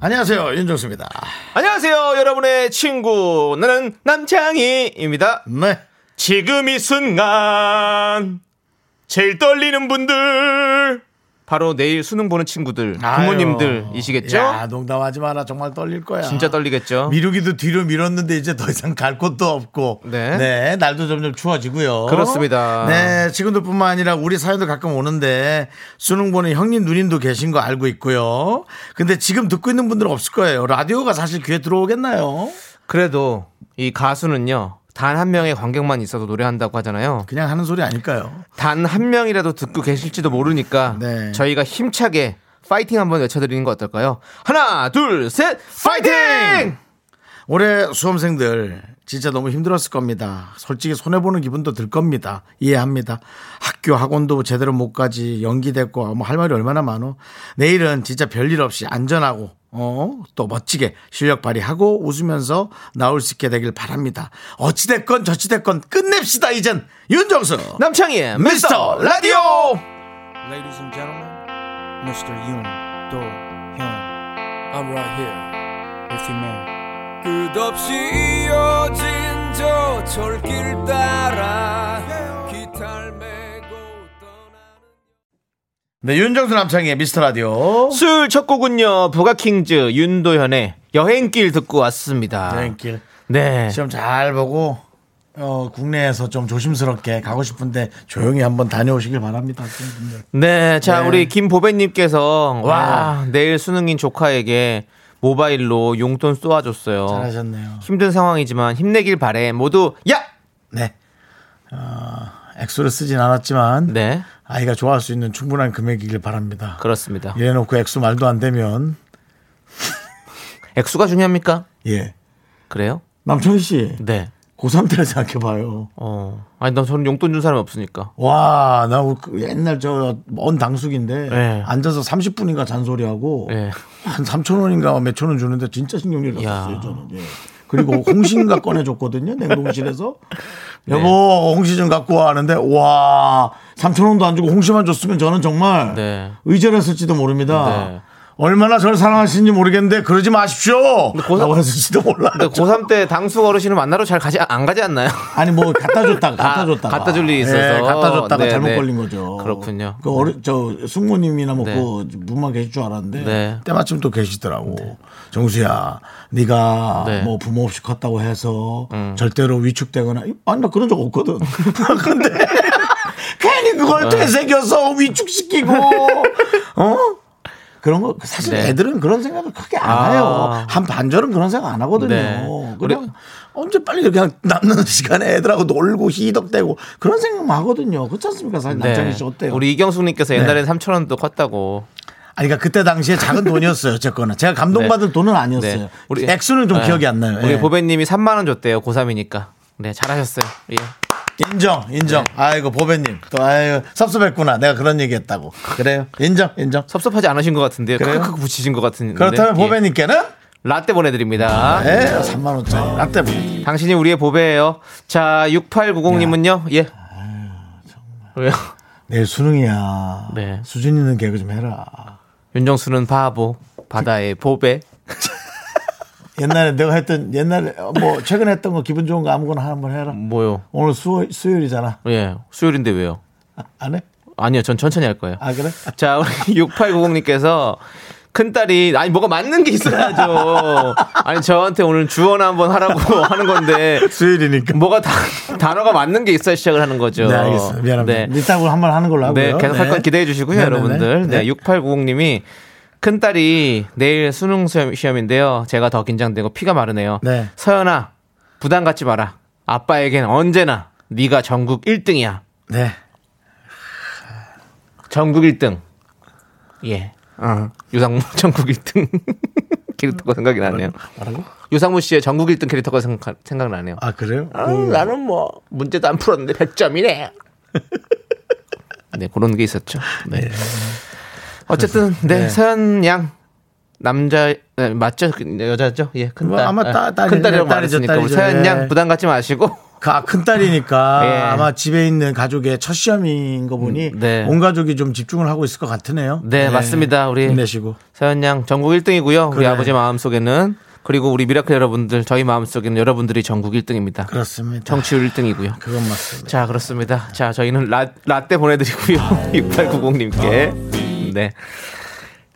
안녕하세요 윤정수입니다. 안녕하세요, 여러분의 친구. 나는 남창희입니다. 네. 지금 이 순간, 제일 떨리는 분들. 바로 내일 수능 보는 친구들, 부모님들이시겠죠? 야 농담하지 마라 정말 떨릴 거야. 진짜 떨리겠죠? 미루기도 뒤로 미뤘는데 이제 더 이상 갈 곳도 없고. 네. 날도 점점 추워지고요. 그렇습니다. 네. 지금들뿐만 아니라 우리 사연도 가끔 오는데 수능 보는 형님 누님도 계신 거 알고 있고요. 근데 지금 듣고 있는 분들은 없을 거예요. 라디오가 사실 귀에 들어오겠나요? 그래도 이 가수는요, 단 한 명의 관객만 있어도 노래한다고 하잖아요. 그냥 하는 소리 아닐까요? 단 한 명이라도 듣고 계실지도 모르니까 네. 저희가 힘차게 파이팅 한번 외쳐드리는 거 어떨까요? 하나, 둘, 셋, 파이팅! 올해 수험생들 진짜 너무 힘들었을 겁니다. 솔직히 손해보는 기분도 들 겁니다. 이해합니다. 학교 학원도 제대로 못 가지 연기됐고 뭐 할 말이 얼마나 많어. 내일은 진짜 별일 없이 안전하고 어, 또 멋지게 실력 발휘하고 웃으면서 나올 수 있게 되길 바랍니다. 어찌됐건 저찌됐건 끝냅시다 이젠 윤정수 남창희의 미스터 라디오 Ladies and gentlemen, Mr. Yoon Do Hyun. I'm right here with you, man. 끝없이 이어진 저 철길 따라 기타를 메고 떠나는 네 윤정수 남창의 미스터 라디오 수요일 첫 곡은요, 부가킹즈 윤도현의 여행길 듣고 왔습니다. 여행길 네. 시험 잘 보고 어, 국내에서 좀 조심스럽게 가고 싶은데 조용히 한번 다녀오시길 바랍니다. 학생분들. 네. 자, 네. 우리 김보배님께서, 와, 내일 수능인 조카에게 모바일로 용돈 쏘아줬어요. 잘하셨네요. 힘든 상황이지만 힘내길 바래. 모두, 야! 네. 어, 액수를 쓰진 않았지만 네. 아이가 좋아할 수 있는 충분한 금액이길 바랍니다. 그렇습니다. 이래놓고 액수 말도 안 되면 액수가 중요합니까? 예 그래요? 남창희 씨 네. 고3 때를 생각해봐요. 어. 아니, 나 저는 용돈 준 사람이 없으니까. 와, 나그 옛날 저 먼 당숙인데 네. 앉아서 30분인가 잔소리하고 네. 한 3천 원인가 몇천 원 주는데 진짜 신경질 야. 났었어요 저는. 예. 그리고 홍시인가 꺼내줬거든요 냉동실에서. 네. 여보 홍시 좀 갖고 와 하는데 와 3천 원도 안 주고 홍시만 줬으면 저는 정말 네. 의절했을지도 모릅니다. 네. 얼마나 저를 사랑하시는지 모르겠는데 그러지 마십시오. 고삼- 라고 했을지도 몰라요. 근데 고3 때 당숙 어르신을 만나러 잘 가지, 안 가지 않나요? 아니 뭐 갖다 줬다가 갖다 아, 줬다가 갖다 줄 일이 있어서. 예, 갖다 줬다가 네, 잘못 네. 걸린 거죠. 그렇군요. 그 어르 저 숙모님이나 뭐 네. 그 분만 계실 줄 알았는데 네. 때마침 또 계시더라고. 정수야, 네가 네. 음. 뭐 부모 없이 컸다고 해서 절대로 위축되거나 아니 나 그런 적 없거든. 근데 괜히 그걸 어. 되새겨서 위축시키고 어? 그런 거 사실 네. 애들은 그런 생각을 크게 안 아. 해요. 한 반절은 그런 생각 안 하거든요. 네. 그냥 언제 빨리 그냥 남는 시간에 애들하고 놀고 희덕대고 그런 생각만 하거든요. 그렇지 않습니까? 사실 남창희 씨 어때요? 네. 우리 이경숙님께서 옛날엔 3천 원도 컸다고. 아니, 그러니까 그때 당시에 작은 돈이었어요. 어쨌거나. 제가 감동받을 돈은 아니었어요. 네. 우리- 액수는 좀 네. 기억이 안 나요. 우리 예. 보배님이 3만 원 줬대요. 고3이니까. 네, 잘하셨어요. 예. 인정, 인정. 네. 아이고, 보배님. 또, 아유, 섭섭했구나. 내가 그런 얘기 했다고. 그래요? 인정, 인정. 섭섭하지 않으신 것 같은데요. 그래요? 크크크 붙이신 것 같은데. 그렇다면 예. 보배님께는 라떼 보내드립니다. 네, 3만원짜리 라떼 보내 당신이 우리의 보배예요. 자, 6890님은요. 예. 왜요? 내일 수능이야. 네. 수준 있는 개그 좀 해라. 윤정수는 바보. 바다의 보배. 옛날에 내가 했던, 옛날에, 어, 뭐, 최근에 했던 거 기분 좋은 거 아무거나 한번 해라. 뭐요? 오늘 수, 수요일이잖아. 예. 수요일인데 왜요? 안 해? 아니요. 전 천천히 할 거예요. 아, 그래? 자, 우리 6890님께서 큰딸이, 아니, 뭐가 맞는 게 있어야죠. 아니, 저한테 오늘 주원 한번 하라고 하는 건데, 수요일이니까. 뭐가 다, 단어가 맞는 게 있어야 시작을 하는 거죠. 네, 알겠습니다. 미안합니다. 네. 네. 이따가 한번 하는 걸로 하고요. 네, 계속 할 네. 건 기대해 주시고요, 네네네. 여러분들. 네, 네. 6890님이 큰딸이 내일 수능 시험- 시험 인데요. 제가 더 긴장되고 피가 마르네요. 네. 서연아, 부담 갖지 마라. 아빠에겐 언제나 네가 전국 1등이야. 네. 전국 1등. 예. 어. 유상무 전국 1등. 캐릭터가 생각이 나네요. 뭐라고? 유상무 씨의 전국 1등 캐릭터가 생각, 생각나네요. 아 그래요? 아, 그- 나는 뭐 문제도 안 풀었는데 100점이네. 네 그런 게 있었죠. 네. 어쨌든 네, 서현 양 남자 네, 맞죠 그 여자죠 예 큰딸 뭐 아마 따- 딸이- 큰딸이라고 딸이죠, 말했으니까 우리 딸이죠. 서현 예. 양 부담 갖지 마시고 가- 큰 딸이니까 예. 아마 집에 있는 가족의 첫 시험인 거 보니 음, 네. 온 가족이 좀 집중을 하고 있을 것 같으네요. 네, 맞습니다. 우리 힘내시고 서현 양 전국 1등이고요. 우리 그래. 아버지 마음 속에는 그리고 우리 미라클 여러분들 저희 마음 속에는 여러분들이 전국 1등입니다. 그렇습니다. 청취율 1등이고요. 그건 맞습니다. 자, 그렇습니다. 자, 저희는 라, 라떼 보내드리고요. 6890님께. 네.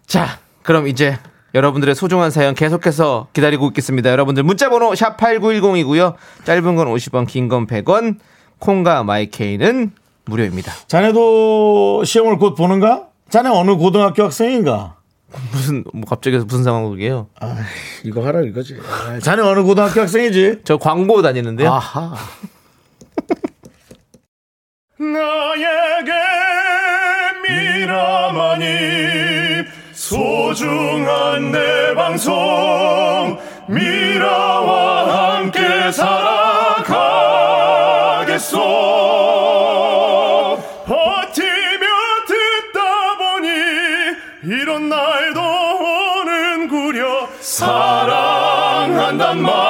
자, 그럼 이제 여러분들의 소중한 사연 계속해서 기다리고 있겠습니다. 여러분들 문자번호 샵 8910이고요. 짧은 건 50원, 긴 건 100원, 콩과 마이케이는 무료입니다. 자네도 시험을 곧 보는가? 자네 어느 고등학교 학생인가? 무슨, 뭐 갑자기 무슨 상황이에요? 아, 이거 하라 이거지. 아, 자네 어느 고등학교 학생이지? 저 광고 다니는데요. 아하. 나에게 미라만이 소중한 내 방송. 미라와 함께 살아가겠소. 버티며 듣다 보니 이런 날도 오는구려. 사랑한단 말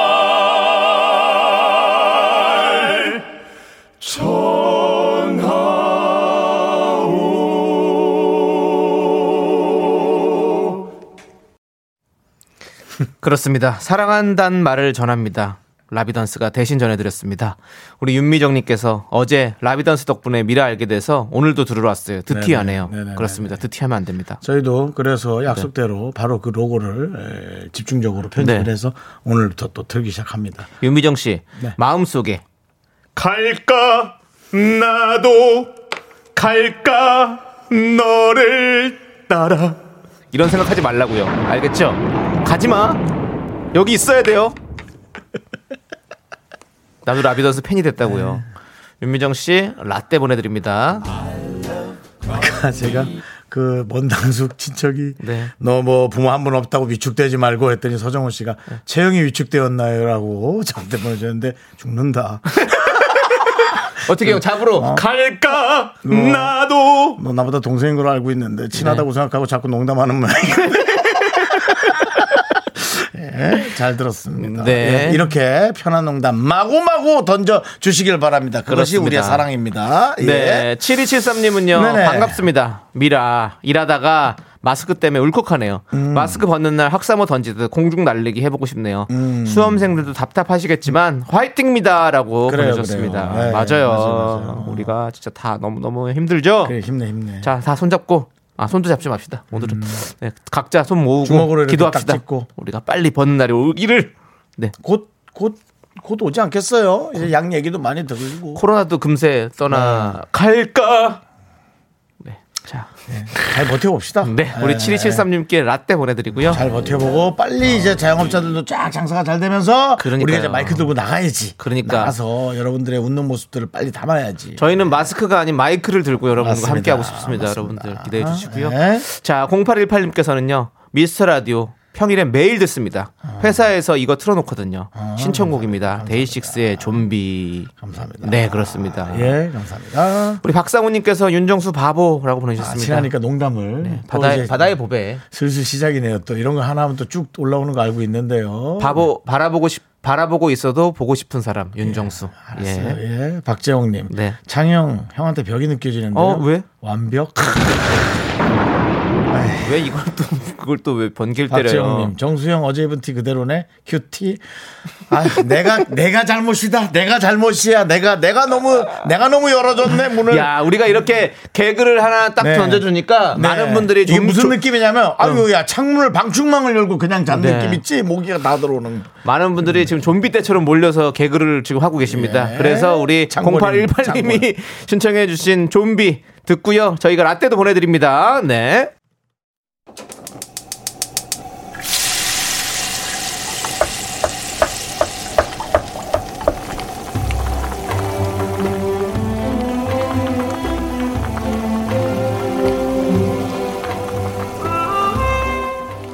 그렇습니다. 사랑한다는 말을 전합니다. 라비던스가 대신 전해드렸습니다. 우리 윤미정님께서 어제 라비던스 덕분에 미라 알게 돼서 오늘도 들으러 왔어요. 드티하네요. 그렇습니다. 드티하면 안 됩니다. 저희도 그래서 약속대로 바로 그 로고를 에, 집중적으로 편집을 네. 해서 오늘부터 또 틀기 시작합니다. 윤미정 씨 네. 마음속에 갈까 나도 갈까 너를 따라 이런 생각하지 말라고요. 알겠죠? 가지 마. 여기 있어야 돼요. 나도 라비던스 팬이 됐다고요. 네. 윤미정 씨 라떼 보내드립니다. 아까 제가 그 먼 당숙 친척이 네. 너뭐 부모 한 분 없다고 위축되지 말고 했더니 서정훈 씨가 채영이 위축되었나요라고 저한테 보내줬는데 죽는다. 어떻게 형 잡으러 갈까 나도 너 나보다 동생인 걸로 알고 있는데 친하다고 네. 생각하고 자꾸 농담하는 모양이야. 예, 잘 들었습니다. 네. 예, 이렇게 편한 농담 마구마구 던져 주시길 바랍니다. 그것이 그렇습니다. 우리의 사랑입니다. 예. 네. 7273님은요. 네네. 반갑습니다. 미라. 일하다가 마스크 때문에 울컥하네요. 음. 마스크 벗는 날 학사모 던지듯 공중 날리기 해보고 싶네요. 음. 수험생들도 답답하시겠지만 화이팅입니다. 라고 그래요, 보내주셨습니다. 그래요. 네, 맞아요. 맞아요, 맞아요. 우리가 진짜 다 너무 너무 힘들죠? 그래, 힘내 힘내. 자, 다 손잡고. 아, 손도 잡지 맙시다. 오늘은. 네, 각자 손 모으고. 음. 기도합시다. 우리가 빨리 벗는 날이 오기를. 네. 곧, 곧, 곧 오지 않겠어요? 이제 양 얘기도 많이 들리고. 코로나도 금세 떠나 네. 갈까? 네. 자. 잘 버텨봅시다. 네, 우리 7273님께 라떼 보내드리고요. 잘 버텨보고 빨리 이제 자영업자들도 쫙 장사가 잘 되면서 그러니까요. 우리가 이제 마이크 들고 나가야지. 그러니까. 나가서 여러분들의 웃는 모습들을 빨리 담아야지. 저희는 마스크가 아닌 마이크를 들고 여러분과. 함께 하고 싶습니다. 맞습니다. 여러분들 기대해 주시고요. 네. 자, 0818님께서는요. 미스터 라디오 평일에 매일 듣습니다. 회사에서 이거 틀어놓거든요. 신청곡입니다. 데이식스의 좀비. 감사합니다. 네, 그렇습니다. 예, 감사합니다. 우리 박상우님께서 윤정수 바보라고 아, 보내주셨습니다. 친하니까 농담을 또 바다의, 바다의 보배. 슬슬 시작이네요. 또 이런 거 하나 하면 또 쭉 올라오는 거 알고 있는데요. 바보, 바라보고 싶, 바라보고 있어도 보고 싶은 사람, 윤정수. 알았어요. 예. 예, 박재홍님. 네. 장형 형한테 벽이 느껴지는데요. 어, 왜? 완벽. 왜 이걸 또, 그걸 또 왜 번개를 때려요? 박재홍님, 정수영 어제 입은 티 그대로네. 큐티. 아, 내가 내가 잘못이다. 내가 잘못이야. 내가 내가 너무 내가 너무 열어줬네 문을. 야, 우리가 이렇게 개그를 하나 딱 네. 던져주니까 네. 많은 분들이 이게 좀 무슨 조- 느낌이냐면 아유 야 창문을 방충망을 열고 그냥 잔 네. 느낌 있지 모기가 다 들어오는 많은 분들이 지금 좀비 때처럼 몰려서 개그를 지금 하고 계십니다. 예. 그래서 우리 장관님, 0818님이 신청해주신 좀비 듣고요. 저희가 라떼도 보내드립니다. 네.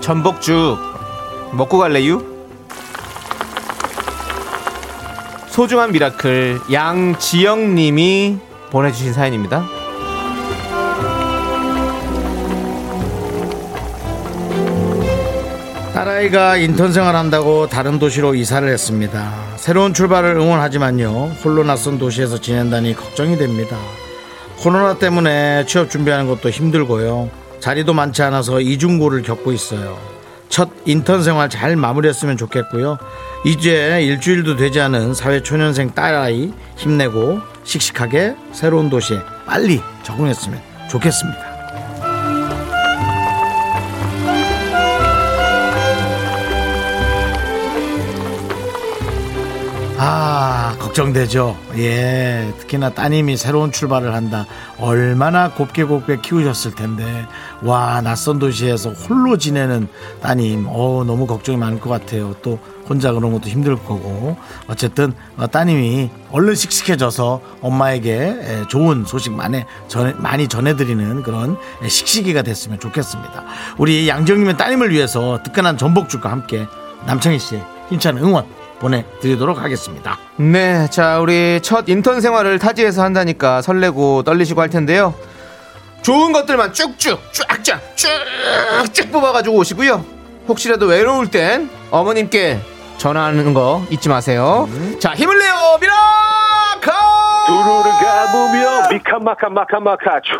전복죽 먹고 갈래유? 소중한 미라클 양지영님이 보내주신 사연입니다. 딸아이가 인턴 생활한다고 다른 도시로 이사를 했습니다. 새로운 출발을 응원하지만요. 홀로 낯선 도시에서 지낸다니 걱정이 됩니다. 코로나 때문에 취업 준비하는 것도 힘들고요. 자리도 많지 않아서 이중고를 겪고 있어요. 첫 인턴 생활 잘 마무리했으면 좋겠고요. 이제 일주일도 되지 않은 사회 초년생 딸아이 힘내고 씩씩하게 새로운 도시에 빨리 적응했으면 좋겠습니다. 아, 걱정되죠. 예, 특히나 따님이 새로운 출발을 한다. 얼마나 곱게 곱게 키우셨을 텐데. 와, 낯선 도시에서 홀로 지내는 따님. 어, 너무 걱정이 많을 것 같아요. 또 혼자 그런 것도 힘들 거고. 어쨌든 어, 따님이 얼른 씩씩해져서 엄마에게 에, 좋은 소식 많이, 전, 많이 전해드리는 그런 에, 씩씩이가 됐으면 좋겠습니다. 우리 양정님의 따님을 위해서 뜨끈한 전복죽과 함께 남창희 씨의 힘찬 응원 보내드리도록 하겠습니다. 네, 자 우리 첫 인턴 생활을 타지에서 한다니까 설레고 떨리시고 할 텐데요. 좋은 것들만 쭉쭉 쫙쫙 쭉쭉 뽑아가지고 오시고요. 혹시라도 외로울 땐 어머님께 전화하는 거 잊지 마세요. 자 힘을 내요 미라클! 두루르가 보며 미카마카 마카마카 촤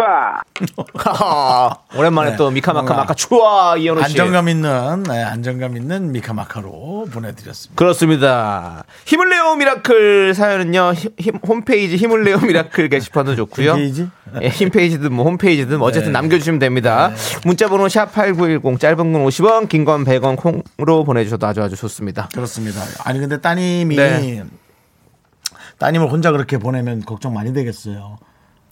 하하, 오랜만에 네, 또 미카마카 마카 추아 이현우 씨. 안정감 있는 네, 안정감 있는 미카마카로 보내드렸습니다. 그렇습니다. 힘을 내요 미라클 사연은요 힘- 힘- 홈페이지 힘을 내요 미라클 게시판도 좋고요. 홈페이지? 예, 홈페이지든 뭐 홈페이지든 어쨌든 네. 남겨주시면 됩니다. 문자번호 샵 #8910 짧은 건 50원, 긴 건 100원 콩으로 보내주셔도 아주 아주 좋습니다. 그렇습니다. 아니 근데 따님이 네. 따님을 혼자 그렇게 보내면 걱정 많이 되겠어요.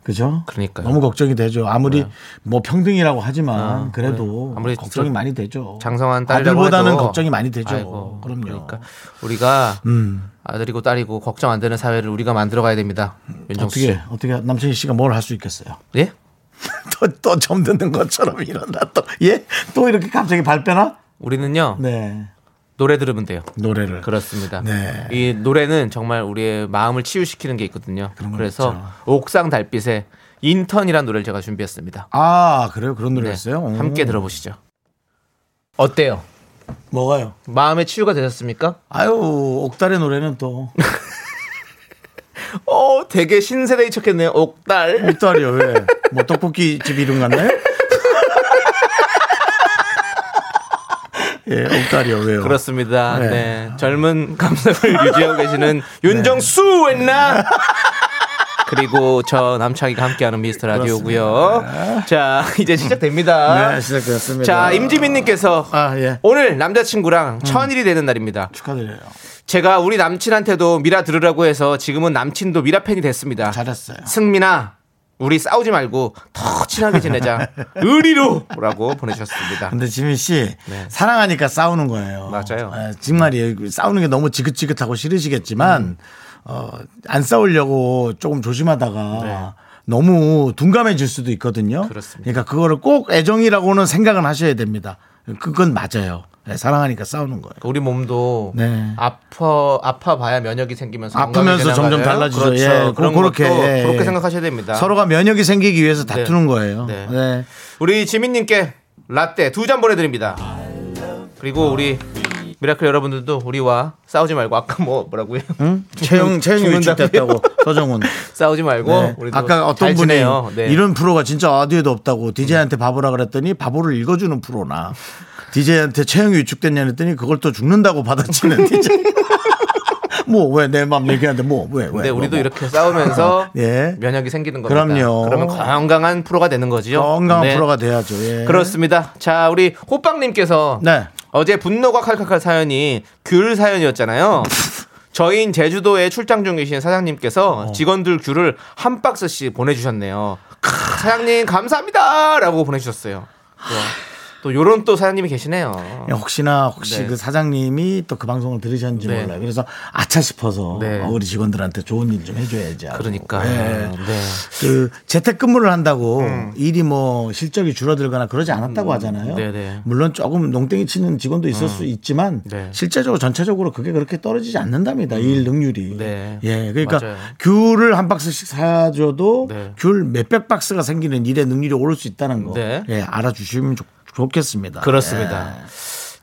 그죠? 그러니까요. 네. 너무 걱정이 되죠. 아무리 뭐 평등이라고 하지만 아, 그래도 네. 아무리 걱정이 저- 많이 되죠. 장성한 해도 걱정이 많이 되죠. 아이고, 그럼요. 그러니까 우리가 음. 아들이고 딸이고 걱정 안 되는 사회를 우리가 만들어 가야 됩니다. 윤정수. 어떻게 어떻게 남창희 씨가 뭘 할 수 있겠어요? 예? 또또 처음 듣는 것처럼 이런다 또 예? 또 이렇게 갑자기 발표나? 우리는요 네. 노래 들으면 돼요. 노래를 그렇습니다. 네. 이 노래는 정말 우리의 마음을 치유시키는 게 있거든요. 그래서 있죠. 옥상 달빛의 인턴이란 노래를 제가 준비했습니다. 아 그래요 그런 노래 네, 였어요 함께 들어보시죠. 어때요? 뭐가요? 마음의 치유가 되셨습니까? 아유 옥달의 노래는 또 어, 되게 신세대의 척했네요. 옥달. 옥달이요 왜? 뭐 떡볶이 집 이름 같나요? 예, 옥달이요 왜요? 그렇습니다. 네. 네. 젊은 감성을 유지하고 계시는 윤정수 했나? 그리고 저 남창희가 함께하는 미스터 라디오고요. 자, 이제 시작됩니다. 네 시작되었습니다. 자, 임지민님께서 아 예. 오늘 남자친구랑 천일이 되는 날입니다. 축하드려요. 제가 우리 남친한테도 미라 들으라고 해서 지금은 남친도 미라 팬이 됐습니다. 잘했어요. 승민아, 우리 싸우지 말고 더 친하게 지내자. 의리로라고 보내주셨습니다. 근데 지민 씨 네. 사랑하니까 싸우는 거예요. 맞아요. 예, 정말이에요. 싸우는 게 너무 지긋지긋하고 싫으시겠지만 어, 안 싸우려고 조금 조심하다가 네. 너무 둔감해질 수도 있거든요. 그렇습니다. 그러니까 그거를 꼭 애정이라고는 생각은 하셔야 됩니다. 그건 맞아요. 예, 사랑하니까 싸우는 거예요. 우리 몸도 네. 아파 아파 봐야 면역이 생기면서 아프면서 점점. 달라지죠. 그렇죠. 예, 그런 그렇게, 예, 그렇게 예. 생각하셔야 됩니다. 서로가 면역이 생기기 위해서 다투는 거예요. 네. 네. 우리 지민님께 라떼 두 잔 보내드립니다. 그리고 우리 미라클 여러분들도 우리와 싸우지 말고 아까 뭐 뭐라고요? 채용 채용이? 위축됐다고 서정훈. 싸우지 말고 네. 아까 어떤 잘 분이. 네. 이런 프로가 진짜 어디에도 없다고 DJ한테 바보라 그랬더니 바보를 읽어주는 프로나 DJ한테 채용이 위축됐냐 했더니 그걸 또 죽는다고 받아치는 DJ. 뭐 왜 내 맘 얘기하는데 뭐 왜 왜? 근데 뭐, 우리도 뭐. 이렇게 싸우면서 예. 면역이 생기는 겁니다. 그럼요. 그러면 건강한 프로가 되는 거지요. 건강한 네. 프로가 돼야죠. 예. 그렇습니다. 자, 우리 호빵님께서 네. 어제 분노가 칼칼칼 사연이 귤 사연이었잖아요. 저희인 제주도에 출장 중이신 사장님께서 직원들 귤을 한 박스씩 보내주셨네요. 크, 사장님 감사합니다라고 보내주셨어요. 또 요런 또 사장님이 계시네요. 야, 혹시나 혹시 네. 그 사장님이 또 그 방송을 들으셨는지 네. 몰라요. 그래서 아차 싶어서 네. 어, 우리 직원들한테 좋은 일 좀 해줘야지. 하고. 그러니까. 네. 네. 그 재택근무를 한다고 일이 뭐 실적이 줄어들거나 그러지 않았다고 하잖아요. 네네. 물론 조금 농땡이 치는 직원도 있을 수 있지만 네. 실제적으로 전체적으로 그게 그렇게 떨어지지 않는답니다. 일 능률이. 네. 예, 그러니까 맞아요. 귤을 한 박스씩 사줘도 네. 귤 몇백 박스가 생기는 일의 능률이 오를 수 있다는 거. 네. 예, 알아주시면 좋, 좋겠습니다. 그렇습니다.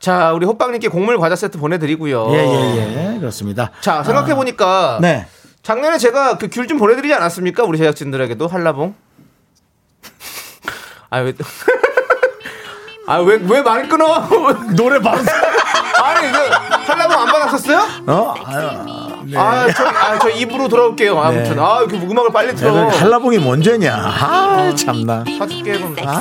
자, 우리 호빵님께 곡물 과자 세트 보내드리고요. 예, 예, 예. 그렇습니다. 자, 생각해보니까. 네. 작년에 제가 그 귤 좀 보내드리지 않았습니까? 우리 제작진들에게도 한라봉. 아, 왜. 아, 왜, 왜말 끊어? 노래 바로. 아니, 그, 한라봉 안 받았었어요? 어? 아유, 네. 아, 저, 아, 저 입으로 돌아올게요. 아무튼. 아, 이렇게 음악을 빨리 틀어. 내가 한라봉이 뭔죄냐. 아, 참나. 사줄게, 그럼. 아,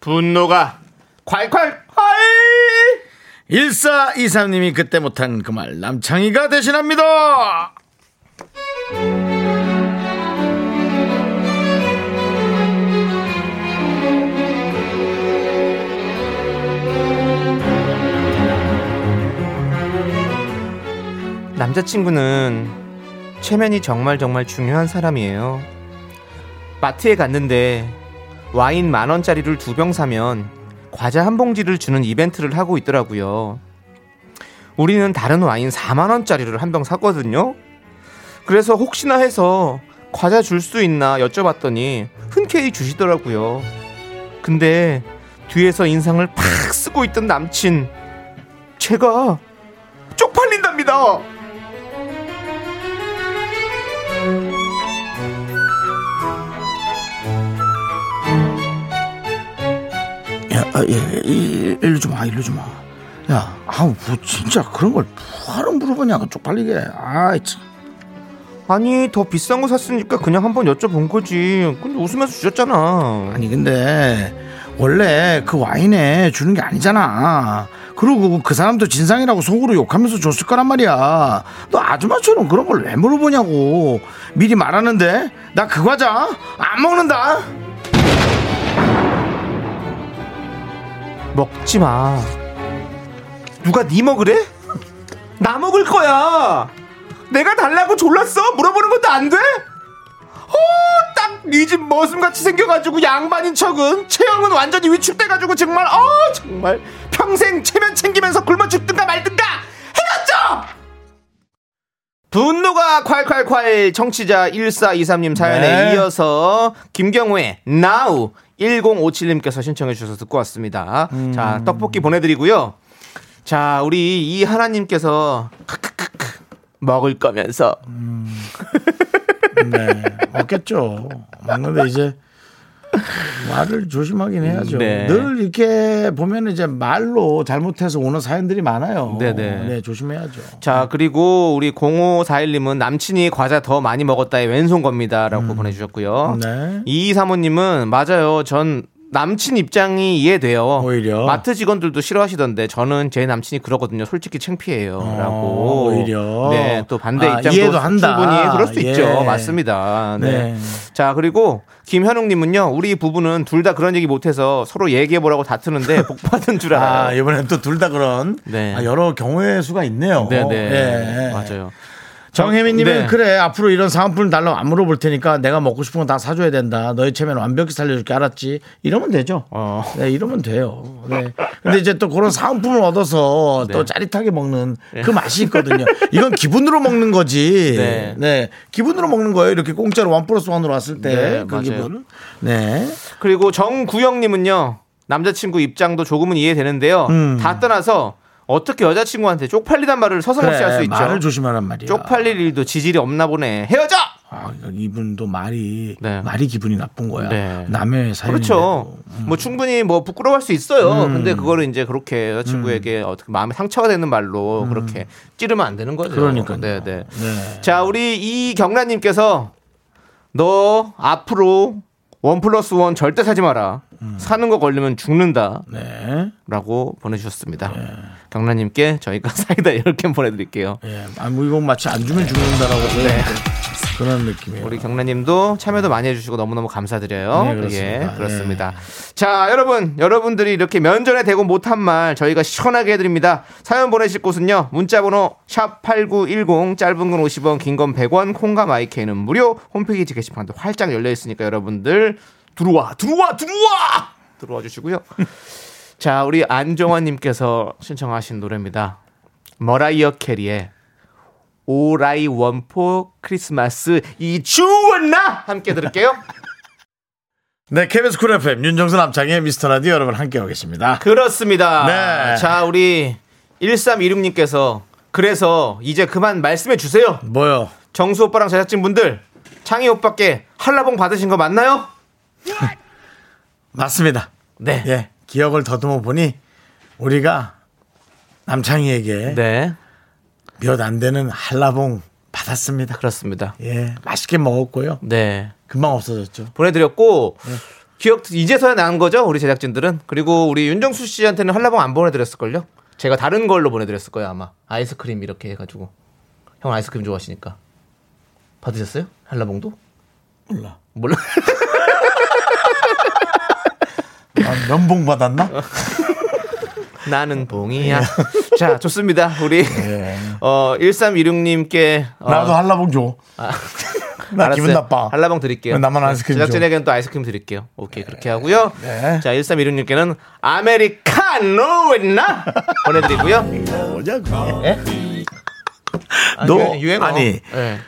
분노가 콸콸콸! 1423님이 그때 못한 그 말 남창희가 대신합니다. 남자친구는 체면이 정말 정말 중요한 사람이에요. 마트에 갔는데 와인 만 원짜리를 두 병 사면 과자 한 봉지를 주는 이벤트를 하고 있더라고요. 우리는 다른 와인 4만 원짜리를 한 병 샀거든요. 그래서 혹시나 해서 과자 줄 수 있나 여쭤봤더니 흔쾌히 주시더라고요. 근데 뒤에서 인상을 팍 쓰고 있던 남친 제가 쪽팔린답니다. 야, 아, 예, 예, 일- 일로 좀 와, 일로 좀 와. 야, 아우, 뭐, 진짜 그런 걸 뭐하러 물어보냐고, 쪽팔리게. 아이, 참. 아니 더 비싼 거 샀으니까 그냥 한번 여쭤본 거지. 근데 웃으면서 주셨잖아. 아니, 근데, 원래 그 와인에 주는 게 아니잖아. 그리고 그 사람도 진상이라고 속으로 욕하면서 줬을 거란 말이야. 너 아줌마처럼 그런 걸 왜 물어보냐고. 미리 말하는데, 나 그 과자 안 먹는다. 먹지 마. 누가 네 먹으래? 나 먹을 거야. 내가 달라고 졸랐어? 물어보는 것도 안 돼? 어, 딱네집 머슴같이 생겨가지고 양반인 척은 체형은 완전히 위축돼가지고 정말 어 정말 평생 체면 챙기면서 굶어 죽든가 말든가 헤어져! 분노가 콸콸콸 청취자 1423님 사연에 네. 이어서 김경우의 Now 1057님께서 신청해 주셔서 듣고 왔습니다. 자 떡볶이 보내드리고요. 자 우리 이 하나님께서 크크크크 먹을 거면서 네, 없겠죠. 맞는데 이제 말을 조심하긴 해야죠. 네. 늘 이렇게 보면 이제 말로 잘못해서 오는 사연들이 많아요. 네네. 네, 조심해야죠. 자 그리고 우리 0541님은 남친이 과자 더 많이 먹었다에 왼손 겁니다라고 보내주셨고요. 네. 이 사모님은 맞아요. 전 남친 입장이 이해돼요. 오히려. 마트 직원들도 싫어하시던데 저는 제 남친이 그러거든요. 솔직히 창피해요라고. 어, 오히려. 네, 또 반대 아, 입장도 이해도 한다. 충분히 그럴 수 예. 있죠. 맞습니다. 네. 네. 자 그리고 김현웅님은요. 우리 부부는 둘 다 그런 얘기 못해서 서로 얘기해 보라고 다투는데 복 받은 줄 알아요. 아, 이번엔 또 둘 다 그런 네. 아, 여러 경우의 수가 있네요. 네네 예. 맞아요. 정혜민님은 네. 그래 앞으로 이런 사은품을 달라고 안 물어볼 테니까 내가 먹고 싶은 건다 사줘야 된다. 너의 체면 완벽히 살려줄게 알았지? 이러면 되죠. 어. 네, 이러면 돼요. 네. 근데 이제 또 그런 사은품을 얻어서 네. 또 짜릿하게 먹는 그 맛이 있거든요. 이건 기분으로 먹는 거지. 네. 네. 기분으로 먹는 거예요. 이렇게 공짜로 원 플러스 원으로 왔을 때. 네, 그. 기분. 네. 그리고 정구영님은요 남자친구 입장도 조금은 이해되는데요. 음. 다 떠나서 어떻게 여자친구한테 쪽팔리단 말을 서슴없이 할수 있죠. 말을 조심하란 말이야. 쪽팔릴 일도 지질이 없나 보네. 헤어져! 아, 이분도 말이 네. 말이 기분이 나쁜 거야. 네. 남의 사연. 그렇죠. 뭐 충분히 뭐 부끄러워할 수 있어요. 음. 근데 그거를 이제 그렇게 여자친구에게 어떻게 마음에 상처가 되는 말로 그렇게 찌르면 안 되는 거죠. 음. 그러니까요. 네, 네. 네. 자, 우리 이경란님께서 너 앞으로 원 플러스 원 절대 사지 마라. 사는 거 걸리면 죽는다. 음. 네. 라고 보내주셨습니다. 경란님께 저희가 사이다 10개 보내드릴게요. 예. 아, 뭐 이거 마치 안 주면 죽는다라고 네. 그런 느낌이에요. 우리 경란님도 참여도 많이 해주시고 너무너무 감사드려요. 네, 그렇습니다. 예, 그렇습니다. 자, 여러분, 여러분들이 이렇게 면전에 대고 못한 말 저희가 시원하게 해드립니다. 사연 보내실 곳은요, 문자번호 샵8910, 짧은 건 50원, 긴 건 100원, 콩과 마이크는 무료, 홈페이지 게시판도 활짝 열려 있으니까 여러분들 들어와, 들어와, 들어와! 들어와 주시고요. 자, 우리 안정환님께서 신청하신 노래입니다. 머라이어 캐리의 All I Want for Christmas Is You 함께 들을게요. 네, KBS 쿨 FM 윤정수 남창의 미스터 라디오 여러분 함께하고 계십니다. 그렇습니다. 네. 자, 우리 1326님께서 그래서 이제 그만 말씀해 주세요. 뭐요? 정수 오빠랑 제작진 분들 창희 오빠께 한라봉 받으신 거 맞나요? 맞습니다. 네. 예, 기억을 더듬어 보니 우리가 남창희에게 네. 몇 안 되는 한라봉 받았습니다. 그렇습니다. 예, 맛있게 먹었고요. 네. 금방 없어졌죠. 보내드렸고 기억 이제서야 난 거죠 우리 제작진들은 그리고 우리 윤정수 씨한테는 한라봉 안 보내드렸을걸요 제가 다른 걸로 보내드렸을 거예요 아마 아이스크림 이렇게 해가지고 형 아이스크림 좋아하시니까 받으셨어요 한라봉도 몰라. 몰라 아, 면봉 받았나? 나는 봉이야 자 좋습니다 우리 어 1326님께 어, 나도 한라봉 줘. 나 알았어요. 기분 나빠. 한라봉 드릴게요. 왜 나만 아이스크림 줘? 제작진에게는 또 아이스크림 드릴게요. 오케이 그렇게 하고요. 네. 자 1316님께는 아메리카노 있나 보내드리고요. 뭐냐고. 예? 아, 너 유행- 유행어. 아니 예.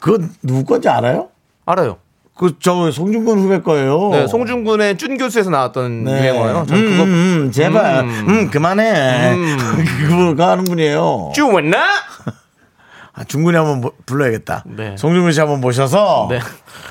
그거 누구 건지 알아요? 알아요. 그저 송중근 후배 거예요. 네, 송중근의 준 교수에서 나왔던 네. 유행어예요. 전 음, 그거 음, 제발. 음. 음, 그만해. 음. 그거 하는 분이에요. 쭈웠나? 아, 중근이 한번 모- 불러야겠다. 네. 송중근 씨 한번 모셔서 네.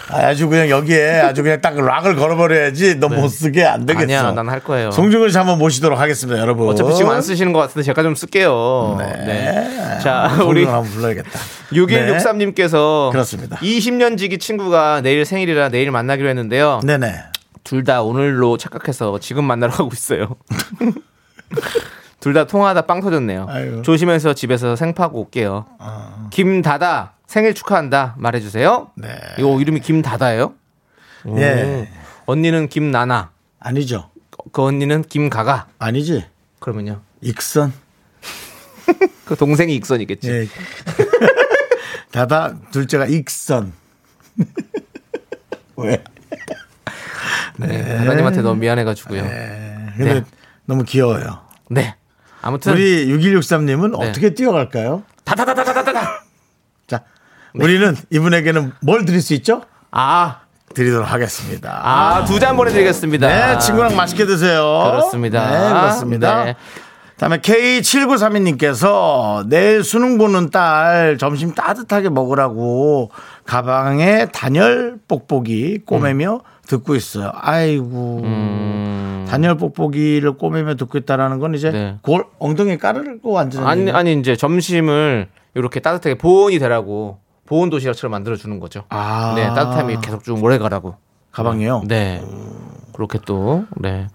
아, 주 그냥 여기에 아주 그냥 딱 락을 걸어버려야지 너 못 쓰게 안 되겠어. 아니야, 난 할 거예요. 송중근 씨 한번 모시도록 하겠습니다, 여러분. 어차피 지금 안 쓰시는 것 같은데 제가 좀 쓸게요. 네. 자, 우리 한번 불러야겠다. 6163님께서 그렇습니다. 20년 지기 친구가 내일 생일이라 내일 만나기로 했는데요. 네네. 둘 다 오늘로 착각해서 지금 만나러 가고 있어요. 둘 다 통화하다 빵 터졌네요. 아유. 조심해서 집에서 생파고 올게요. 김다다 생일 축하한다 말해주세요. 네. 이거 이름이 김다다예요? 오. 예. 언니는 김나나. 아니죠. 그 언니는 김가가. 아니지. 그러면요. 익선. 그 동생이 익선이겠지. 예. 다다 둘째가 익선. 왜? 네. 다다님한테 너무 미안해가지고요. 근데 네. 너무 귀여워요. 네. 아무튼 우리 6163님은 네. 어떻게 뛰어갈까요? 다다다다다다다. 자, 우리는 이분에게는 뭘 드릴 수 있죠? 아, 드리도록 하겠습니다. 아, 두 잔 보내드리겠습니다. 네, 친구랑 맛있게 드세요. 그렇습니다. 네, 그렇습니다. 네. 다음에 K7932님께서 내일 수능 보는 딸 점심 따뜻하게 먹으라고 가방에 단열 뽁뽁이 꼬매며 듣고 있어요. 아이고. 단열 뽁뽁이를 꼬매며 듣고 있다라는 건 이제 음. 네. 골 엉덩이에 깔고 앉는 아니, 아니, 이제 점심을 이렇게 따뜻하게 보온이 되라고 보온 도시락처럼 만들어 주는 거죠. 아. 네, 따뜻함이 계속 쭉 오래 가라고. 가방이요. 네. 그렇게 또, 네.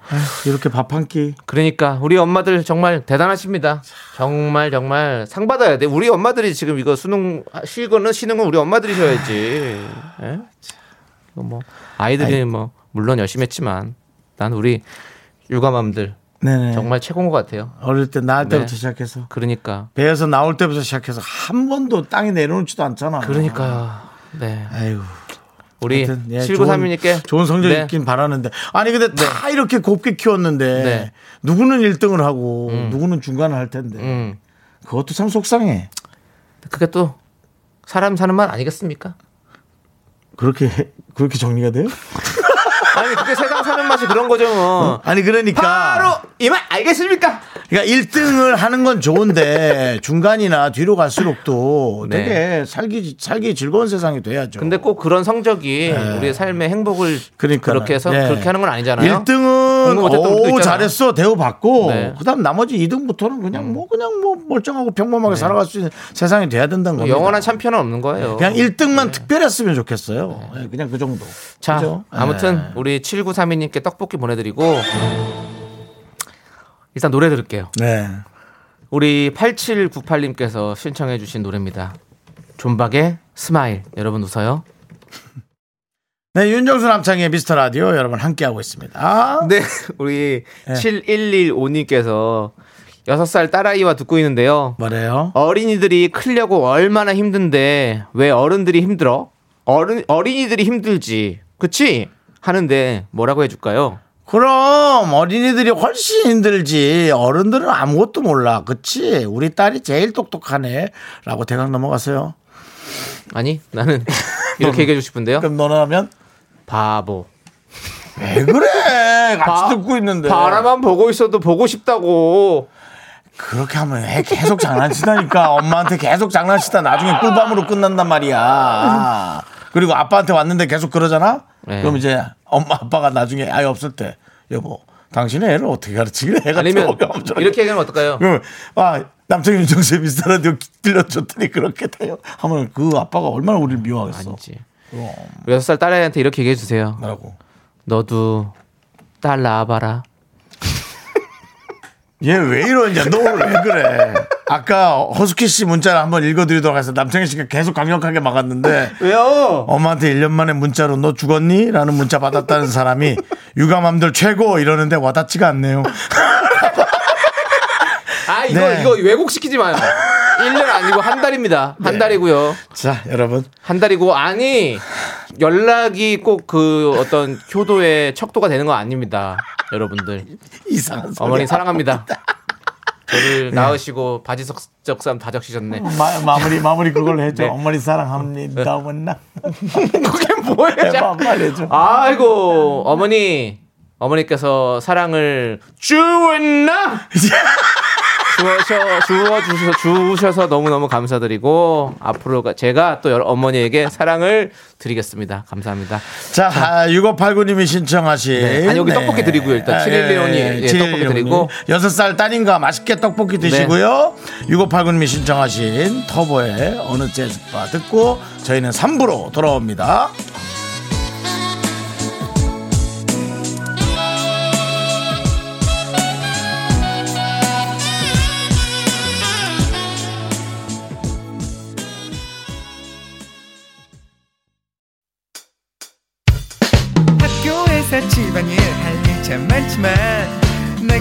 이렇게 밥 한 끼. 그러니까 우리 엄마들 정말 대단하십니다. 정말 정말 상 받아야 돼. 우리 엄마들이 지금 이거 수능 쉬거는 쉬는 건 우리 엄마들이셔야지. 예? 뭐 아이들이 뭐 물론 열심히 했지만 난 우리 육아맘들 네네. 정말 최고인 것 같아요. 어릴 때 나을 때부터 네. 시작해서 그러니까 배에서 나올 때부터 시작해서 한 번도 땅에 내려놓지도 않잖아. 그러니까요. 네. 아이고. 우리 하여튼, 예, 7932님께 좋은 성적 네. 있긴 바라는데 아니 근데 다 이렇게 곱게 키웠는데 네. 누구는 1등을 하고 누구는 중간을 할 텐데 음. 그것도 참 속상해. 그게 또 사람 사는 말 아니겠습니까? 그렇게 해- 그렇게 정리가 돼요? 아니 그게 세상 사는 맛이 그런 거죠. 뭐. 아니 그러니까 바로 이만 알겠습니까? 그러니까 1등을 하는 건 좋은데 중간이나 뒤로 갈수록 또 네. 되게 살기 살기 즐거운 세상이 돼야죠. 근데 꼭 그런 성적이 우리의 삶의 행복을 네. 그러니까 그렇게 해서 네. 그렇게 하는 건 아니잖아요. 1등은 공부 못했던 분도 오 있잖아. 잘했어 대우 받고 네. 음. 그다음 나머지 2등부터는 그냥 뭐 그냥 뭐 멀쩡하고 평범하게 살아갈 수 있는 세상이 돼야 된다는. 네. 영원한 챔피언은 없는 거예요. 그냥 1등만 특별했으면 좋겠어요. 네, 그냥 그 정도. 자, 그죠? 아무튼 네. 우리 7932님께 떡볶이 보내드리고 일단 노래 들을게요. 네. 우리 8798님께서 신청해주신 노래입니다. 존박의 Smile. 여러분 웃어요? 네, 윤정수 남창의 미스터 라디오 여러분 함께하고 있습니다. 네, 우리 7115님께서 6살 딸아이와 듣고 있는데요. 뭐래요? 어린이들이 크려고 얼마나 힘든데 왜 어른들이 힘들어? 어른 어린이들이 힘들지. 그치? 하는데 뭐라고 해줄까요? 그럼 어린이들이 훨씬 힘들지 어른들은 아무것도 몰라 그치 우리 딸이 제일 똑똑하네 라고 대강 넘어가세요 아니 나는 이렇게 얘기해 주고 싶은데요. 그럼 너는 하면 바보. 왜 그래 같이 바- 듣고 있는데 바라만 보고 있어도 보고 싶다고. 그렇게 하면 애 계속 장난치다니까 엄마한테 계속 장난치다 나중에 꿀밤으로 끝난단 말이야 그리고 아빠한테 왔는데 계속 그러잖아 네. 그럼 이제 엄마 아빠가 나중에 아이 없을 때 여보 당신의 애를 어떻게 가르치길래 애가 아니면 이렇게 얘기하면 어떨까요? 그럼 아 남창희 윤정수의 미스터 라디오 들려줬더니 그렇게 돼요. 하면 그 아빠가 얼마나 우리를 미워하겠어. 아니지. 우리 6살 딸아이한테 이렇게 얘기해 주세요. 뭐라고? 너도 딸 낳아봐라. 얘 왜 이러냐? 너 왜 그래? 아까 허스키 씨 문자를 한번 읽어드리도록 해서 남창희 씨가 계속 강력하게 막았는데 왜요? 엄마한테 1년 만에 문자로 너 죽었니? 라는 문자 받았다는 사람이 육아맘들 최고 이러는데 와닿지가 않네요. 아 이거 네. 이거 왜곡시키지 마요. 1년 아니고 한 달입니다. 한 네. 달이고요. 자, 여러분. 한 달이고 아니 연락이 꼭 그 어떤 효도의 척도가 되는 건 아닙니다. 여러분들 이상한 소리. 어머니 사랑합니다. 저를 낳으시고 바지 석적삼 다 적시셨네. 마, 마무리 마무리 그걸로 해줘. 네. 어머니 사랑합니다. 어머나. 그게 뭐예요? 해줘. 아이고 어머니 어머니께서 사랑을 주었나? 주셔 주셔서 주셔서 너무 너무 감사드리고 앞으로 제가 또 어머니에게 사랑을 드리겠습니다. 감사합니다. 자, 아, 6589님이 신청하신. 네. 아니, 여기 떡볶이 드리고요. 일단 7115님, 예, 떡볶이 드리고. 6살 딸인가 맛있게 떡볶이 드시고요. 6589님이 신청하신 터보의 어느 재즈바 듣고 저희는 3부로 돌아옵니다.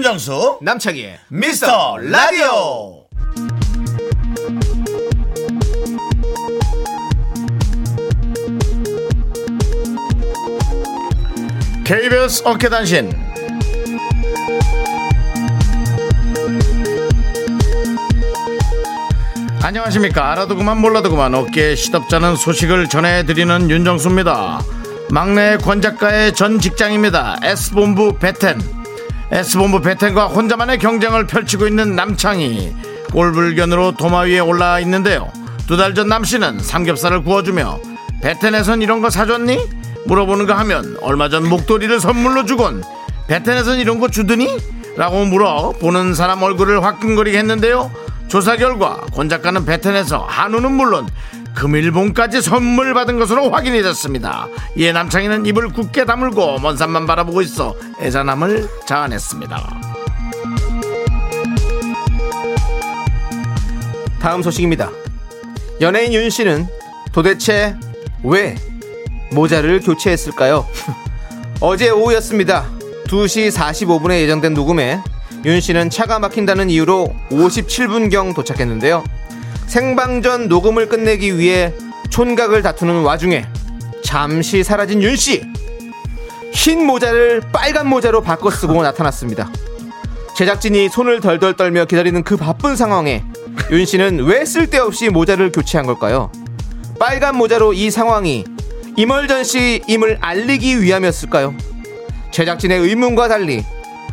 윤정수 남창희의 미스터 라디오. KBS 어깨단신. 안녕하십니까. 알아도 그만 몰라도 그만 어깨에 시덥잖은 소식을 전해드리는 윤정수입니다. 막내 권 작가의 전 직장입니다. S본부 베텐 S본부 베텐과 혼자만의 경쟁을 펼치고 있는 남창희 꼴불견으로 도마 위에 올라 있는데요 두 달 전 남씨는 삼겹살을 구워주며 베텐에선 이런 거 사줬니? 물어보는가 하면 얼마 전 목도리를 선물로 주곤 베텐에선 이런 거 주드니? 라고 물어 보는 사람 얼굴을 화끈거리게 했는데요 조사 결과 권 작가는 베텐에서 한우는 물론 금일봉까지 선물 받은 것으로 확인이 됐습니다. 이에 남창희는 입을 굳게 다물고 먼 산만 바라보고 있어 애잔함을 자아냈습니다. 다음 소식입니다. 연예인 윤 씨는 도대체 왜 모자를 교체했을까요? 어제 오후였습니다. 2시 45분에 예정된 녹음에 윤 씨는 차가 막힌다는 이유로 57분경 도착했는데요. 생방전 녹음을 끝내기 위해 촌각을 다투는 와중에 잠시 사라진 윤 씨. 흰 모자를 빨간 모자로 바꿔 쓰고 나타났습니다. 제작진이 손을 덜덜 떨며 기다리는 그 바쁜 상황에 윤 씨는 왜 쓸데없이 모자를 교체한 걸까요? 빨간 모자로 이 상황이 이멀전시임을 알리기 위함이었을까요? 제작진의 의문과 달리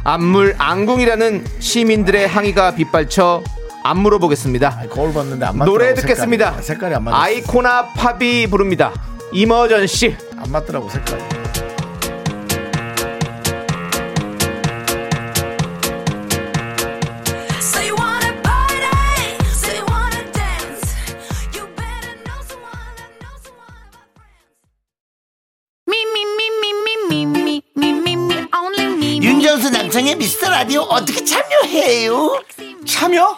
안물 안궁이라는 시민들의 항의가 빗발쳐 안 물어보겠습니다. 아, 거울 봤는데 안 맞더라고, 노래 듣겠습니다. 색깔이, 색깔이 안 맞아. 아이코나 팝이 부릅니다. 이머전시. 안 맞더라고 색깔. 윤정수 남창의 미스터 라디오 어떻게 참여해요? 참여?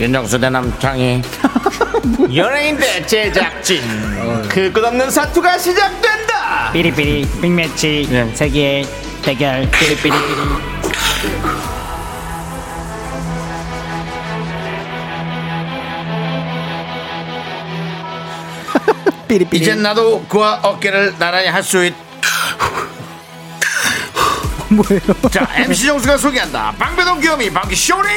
윤정수 대 남창희. 연예인 대 제작진. 그 끝없는 사투가 시작된다! 삐리삐리 빅매치 세계 대결 삐리삐리삐리 삐리삐리 이젠 나도 그와 어깨를 나란히 할 수 있. 뭐예요? 자, MC 정수가 소개한다. 방배동 귀요미 방귀 쇼리.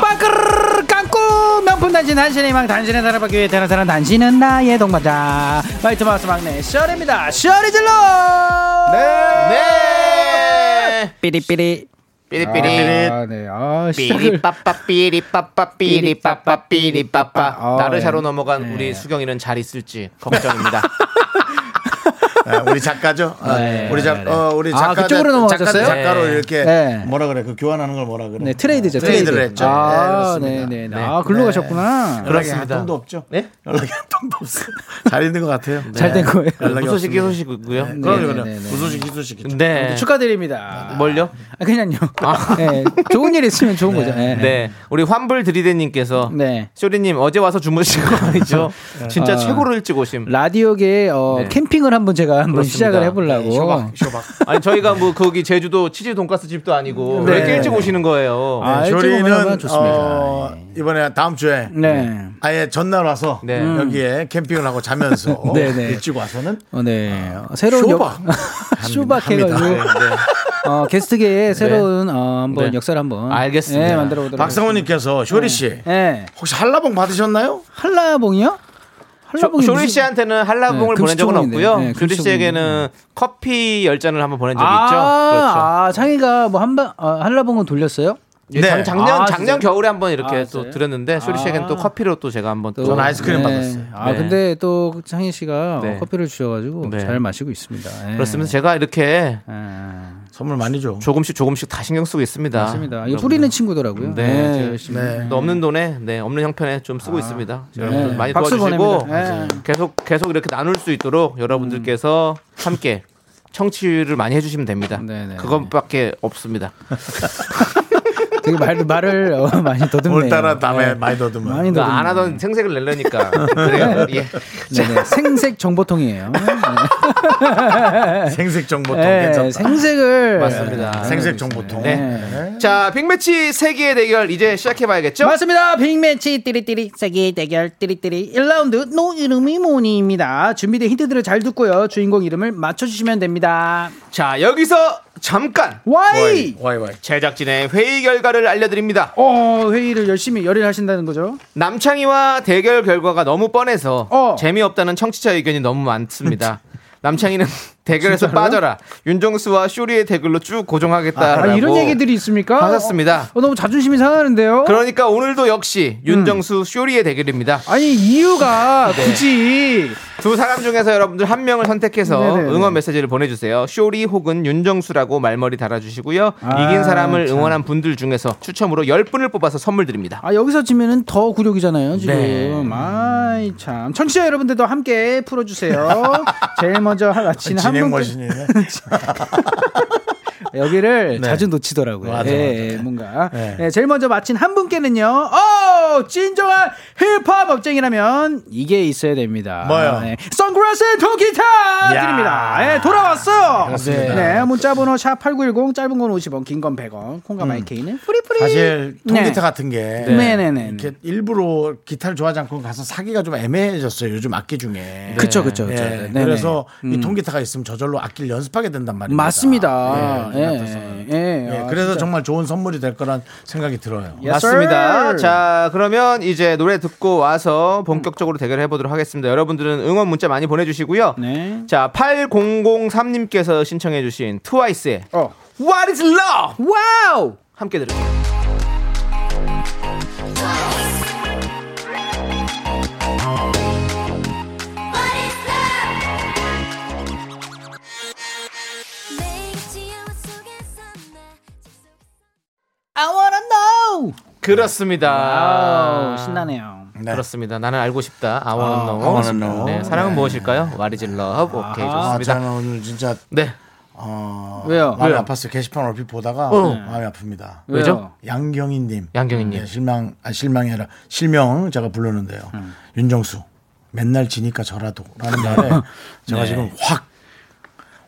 빠끄르르 깡꾸 명품 단신 단신의 망 단신의 사랑받기 위해 태어난 사람 단신은 나의 동반자 화이트 마우스 막내 셔리입니다 셔리 질러 네! 삐리삐리 삐리삐리. 아, 네. 아, 시작을 삐리빠빠 삐리빠빠 삐리빠빠 삐리빠빠 어, 나르샤로 네. 넘어간 네. 우리 수경이는 잘 있을지 걱정입니다. 아, 우리 작가죠. 아, 네, 우리 작, 네, 네. 어, 우리 아, 작가 그쪽으로 넘어가셨어요? 작가, 작가로 네. 이렇게 네. 뭐라 그래? 그 교환하는 걸 뭐라 그래? 네, 트레이드죠. 트레이드를 트레이드. 했죠. 아, 네, 네, 그렇습니다. 네, 네. 네. 아, 글로 가셨구나. 연락이 한 그렇습니다. 통도 없죠? 네? 연락이 한 통도 없어. 잘 있는 것 같아요. 잘 된 거예요. 연락이 무소식이 없습니다. 소식이고요. 그럼요, 네. 네, 네. 무소식, 희소식. 네. 축하드립니다. 뭘요? 아, 그냥요. 네, 좋은 일 있으면 좋은 거죠. 네. 네. 우리 환불 드리대님께서 네. 쇼리님 어제 와서 주무신 거 아니죠? 진짜 아. 최고로 일찍 오심. 라디오계 어, 네. 캠핑을 한번 제가 한번 그렇습니다. 시작을 해보려고. 쇼박, 쇼박. 아니 저희가 뭐 거기 제주도 치즈 돈가스 집도 아니고 네. 왜 이렇게 일찍 오시는 거예요? 아, 일찍 오면 조리는 좋습니다. 어, 이번에 다음 주에 네. 아예 전날 와서 네. 여기에 캠핑을 하고 자면서 네, 네. 일찍 와서는 어, 네. 어, 새로운 쇼박. 쇼박 합니다. 해가지고 네. 어, 게스트계의 새로운 어, 한번 네. 역사를 한번 알겠습니다. 네, 만들어 보도록. 박상호님께서 쇼리 씨 네. 혹시 한라봉 받으셨나요? 한라봉이요? 쇼, 한라봉이 쇼리 씨한테는 한라봉을 네, 보낸 적은. 없고요. 네, 쇼리 씨에게는 커피 열 잔을 한번 보낸 적이 있죠. 아, 그렇죠. 아, 창희가 뭐 한번 어, 한라봉은 돌렸어요? 예, 네. 작- 작년 아, 작년? 겨울에 한번 이렇게 아, 또? 드렸는데 쇼리 씨에게는 아. 또 커피로 또 제가 한번 또 저는 아이스크림 받았어요. 아 네. 근데 또 창희 씨가 네. 커피를 주셔가지고 네. 잘 마시고 있습니다. 네. 그렇습니다. 제가 이렇게 아, 선물 많이 줘. 조금씩 조금씩 다 신경 쓰고 있습니다. 맞습니다. 이거 여러분들. 뿌리는 친구더라고요. 네, 네. 네. 또 없는 돈에 네, 없는 형편에 좀 쓰고 있습니다. 여러분들 네. 많이 박수 도와주시고 보냅니다. 네. 계속 계속 이렇게 나눌 수 있도록 여러분들께서 함께 청취를 많이 해주시면 됩니다. 네, 네. 그것밖에 없습니다. 되게 말, 말을 어, 많이 더듬네요. 오늘따라 다음에 네. 많이 더듬어요. 많이 더듬. 안 하던 생색을 내려니까 그래요. 예. 네네. 생색 정보통이에요. 생색 정보통 네, 괜찮다. 생색을 맞습니다. 생색 정보통. 네. 자, big match 세기의 대결 이제 시작해 봐야겠죠? 맞습니다. big match 띠리띠리 세기 대결 띠리띠리 1라운드 너 이름이 뭐니입니다. 준비된 힌트들을 잘 듣고요. 주인공 이름을 맞춰 주시면 됩니다. 자, 여기서 잠깐 why! why why. 제작진의 회의 결과를 알려드립니다. 어, 회의를 열심히 열일하신다는 거죠? 남창희와 대결 결과가 너무 뻔해서 어. 재미없다는 청취자 의견이 너무 많습니다. 남창희는 대결에서 진짜로요? 빠져라. 윤정수와 쇼리의 대결로 쭉 고정하겠다라고 아, 이런 얘기들이 있습니까? 하셨습니다. 어, 너무 자존심이 상하는데요. 그러니까 오늘도 역시 윤정수 쇼리의 대결입니다. 아니 이유가 네. 굳이 두 사람 중에서 여러분들 한 명을 선택해서 네네네. 응원 메시지를 보내주세요. 쇼리 혹은 윤정수라고 말머리 달아주시고요. 아, 이긴 사람을 참. 응원한 분들 중에서 추첨으로 10분을 뽑아서 선물 드립니다. 아 여기서 지면은 더 굴욕이잖아요 지금. 네. 아이 참. 청취자 여러분들도 함께 풀어주세요. 제일 먼저 맞히는 한 진행 분. 머신이네. 여기를 네. 자주 놓치더라고요. 맞아, 예, 맞아. 뭔가. 네. 예, 제일 먼저 맞힌 한 분께는요. 어, 진정한 힙합 업쟁이라면 이게 있어야 됩니다. 뭐요? 네. 선글라스 통기타 야. 드립니다. 예, 돌아왔어요. 그렇습니다. 네, 문자 번호 샵 #8910 짧은 건 50원, 긴 건 100원. 콩과 음. 마이케이는 free free. 사실 통기타 네. 같은 게 네 네 네. 이렇게 일부러 기타를 좋아하지 않고 가서 사기가 좀 애매해졌어요. 요즘 악기 중에. 예, 그쵸. 네네. 그래서 이 음. 통기타가 있으면 저절로 악기를 연습하게 된단 말입니다. 맞습니다. 예, 예, 같아서는. 예, 예, 아, 그래서 진짜. 정말 좋은 선물이 될 거란 생각이 들어요. Yes, 맞습니다. sir. 자, 그러면 이제 노래 듣고 와서 본격적으로 대결을 해보도록 하겠습니다. 여러분들은 응원 문자 많이 보내주시고요. 네. 자, 8003님께서 신청해 주신 트와이스의 어. What is Love? 와우! 함께 들을게요. I wanna know! 그렇습니다. 아우, 신나네요. 네. 그렇습니다. 나는 알고 싶다. I wanna 아, know. I wanna know. 네, 사랑은 네. 무엇일까요? What is love? 오케이, 아, 좋습니다. 저는 오늘 진짜 네. 어, 왜요? 마음이 왜요? 아팠어요. 게시판 얼핏 보다가 어. 마음이 아픕니다. 왜죠? 양경희님. 양경희님. 네, 실망, 아, 실망이 아니라 실명 제가 부르는데요. 음. 윤정수. 맨날 지니까 저라도. 라는 말에 제가 지금 확,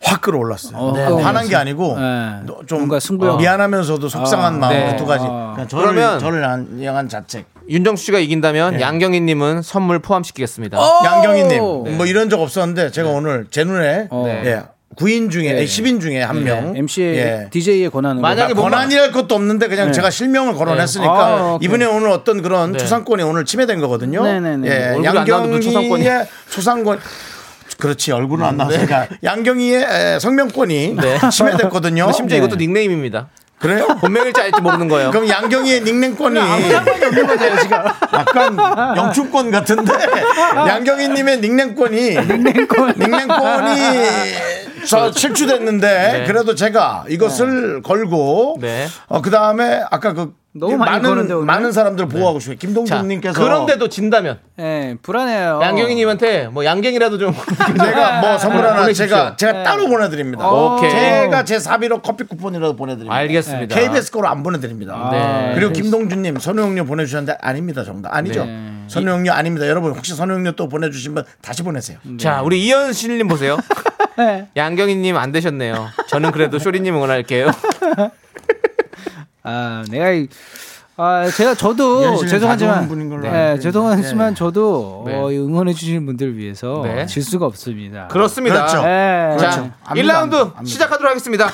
확 끌어올랐어요. 어, 네, 끌어올랐어요. 화난 게 아니고 네. 너- 좀 뭔가 승부욕. 미안하면서도 속상한 아, 마음 네. 두 가지. 아. 그러니까 저를, 그러면- 저를 한- 향한 자책. 윤정수 씨가 이긴다면 네. 양경희님은 선물 포함시키겠습니다. 어? 양경희님. 뭐 이런 적 없었는데 제가 오늘 제 눈에 어. 예, 9인 중에, 네. 10인 중에 한 명. MC의 예. DJ의 권한은 만약에 뭐- 권한이랄 것도 없는데 그냥 제가 실명을 거론했으니까 네. 아, 오케이. 이분의 오늘 어떤 그런 네. 초상권이 오늘 침해된 거거든요. 네네네. 예, 얼굴이 안 나와도 무슨 초상권이- 양경희의 초상권. 그렇지 얼굴은 안 나왔으니까 양경희의 에, 성명권이 네. 침해됐거든요. 심지어 네. 이것도 닉네임입니다. 그래요? 본명일지 알지 모르는 거예요. 그럼 양경희의 닉네임권이 없는 거잖아요, 지금. 약간 영춘권 같은데 양경희님의 닉네임권이 닉네임권이 저 실추됐는데 네. 그래도 제가 이것을 걸고 네. 어, 그 다음에 아까 그 너무 많이 거는데, 많은? 많은 사람들 보호하고 싶어요. 자, 김동준님께서 그런데도 진다면 예, 불안해요. 양경희님한테 뭐 양갱이라도 좀 제가 뭐 선물 하나 보내십시오. 제가 제가 네. 따로 보내드립니다. 오케이. 제가 제 사비로 커피 쿠폰이라도 보내드립니다. 알겠습니다. KBS 거로 안 보내드립니다. 네. 그리고 김동준님 선우용료 보내주셨는데 아닙니다 정답 아니죠. 네. 선우용료 아닙니다. 여러분 혹시 선우용료 또 보내주시면 다시 보내세요. 자, 우리 이현실님 보세요. 네. 양경희님 안 되셨네요. 저는 그래도 쇼리님 응원할게요. 아, 내가 이- 아, 제가 저도 죄송하지만 가져온 분인 걸로 네. 죄송하지만 저도 네. 어, 이 응원해 주시는 분들 위해서 네. 질 수가 없습니다. 그렇습니다. 그렇죠. 네. 자, 그렇죠. 압니다, 1라운드 압니다. 시작하도록 하겠습니다.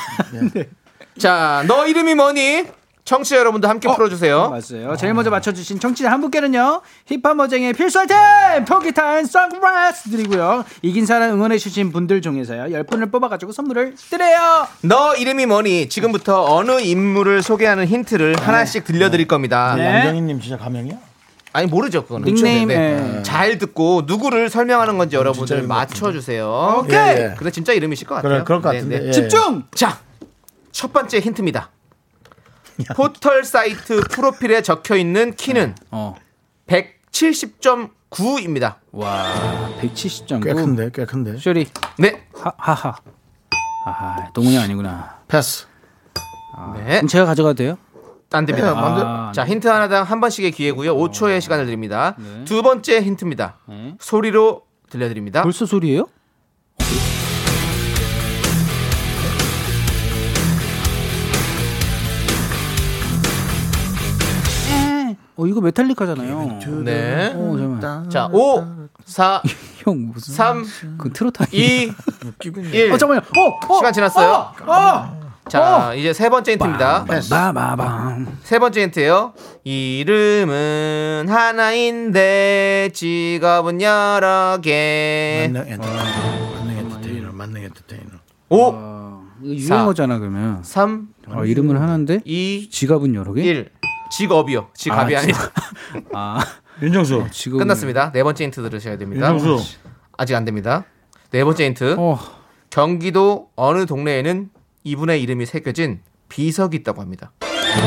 자, 너 이름이 뭐니? 청취자 여러분도 함께 풀어주세요. 맞아요. 제일 먼저 맞춰주신 청취자 한 분께는요 힙합 어쟁의 필수 아이템 통기타 and 선글라스 드리고요 이긴 사람 응원해주신 분들 중에서요 10분을 뽑아가지고 선물을 드려요 너 이름이 뭐니? 지금부터 어느 인물을 소개하는 힌트를 하나씩 들려드릴 겁니다. 네. 양경희님 진짜 가명이야? 아니 모르죠 그거는. 닉네임, 네, 네. 예. 잘 듣고 누구를 설명하는 건지 여러분들 이름 맞춰주세요. 오케이 예, 예. 근데 진짜 이름이실 것 같아요. 그래 그럴 것 네, 같은데. 네. 예. 집중 자, 첫 번째 힌트입니다. 포털 사이트 프로필에 적혀 있는 키는 어. 170.9입니다. 와 170.9 꽤 큰데 꽤 큰데. 쇼리 네. 하, 하하 아하 동훈이 아니구나 패스. 네. 그럼 제가 가져가도 돼요? 안 됩니다. 네. 아, 자, 힌트 하나당 한 번씩의 기회고요. 5초의 시간을 드립니다. 네. 두 번째 힌트입니다. 네. 소리로 들려드립니다. 벌써 소리예요? 어 이거 메탈리카잖아요. 네. 어 잠깐만. 자, 5, 4, 형 무슨 3, 그 트로트 아니야? 2, 1. 어 잠깐만요. 어, 어 시간 지났어요. 어, 어. 자, 이제 세 번째 힌트입니다. 세 번째 힌트예요. 이름은 하나인데 직업은 여러 개. 만능 엔터테이너. 만능 엔터테이너. 5, 이거 유행어잖아 그러면. 3, 어, 이름은 하나인데 2, 지갑은 여러 개? 1. 직업이요. 직업이 아, 아, 니라 아 윤정수. 지금 끝났습니다. 네 번째 힌트 들으셔야 됩니다. 윤정수. 아직 안 됩니다. 네 번째 힌트. 어 경기도 어느 동네에는 이분의 이름이 새겨진 비석이 있다고 합니다.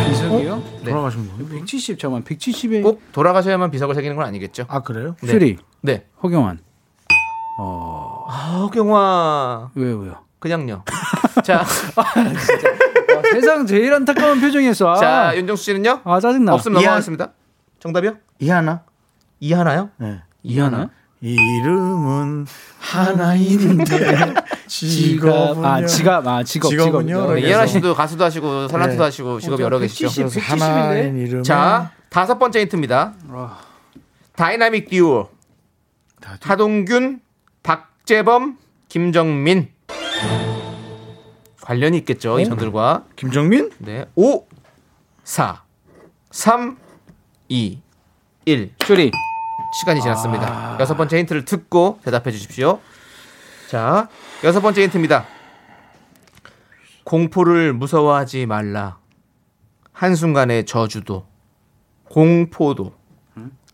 비석이요? 네. 돌아가신 분. 170 잠깐 170에 꼭 돌아가셔야만 비석을 새기는 건 아니겠죠? 아 그래요? 네. 슈리 네. 허경환. 아, 경화 왜요 왜요? 그냥요. 자, 와, 세상 제일 안타까운 표정이었어. 아, 자 윤정수 씨는요? 아 짜증나. 없으면 넘어가겠습니다. 정답이요? 이하나. 이하나요? 네. 이하나? 이름은 하나인데 직업은요. 아 지갑 아 직업 직업은요? 직업. 네, 이하나 씨도 가수도 하시고 탤런트도 네. 하시고 직업이 여러 계시죠. 170, 그래서 하나인 170인데. 이름은 자, 다섯 번째 힌트입니다. 다이나믹 듀오 하동균, 박재범, 김정민 관련이 있겠죠 이분들과 김정민? 네 5, 4, 3, 2, 1 슈리 시간이 지났습니다. 여섯 번째 힌트를 듣고 대답해 주십시오. 자, 여섯 번째 힌트입니다. 공포를 무서워하지 말라. 한순간의 저주도, 공포도,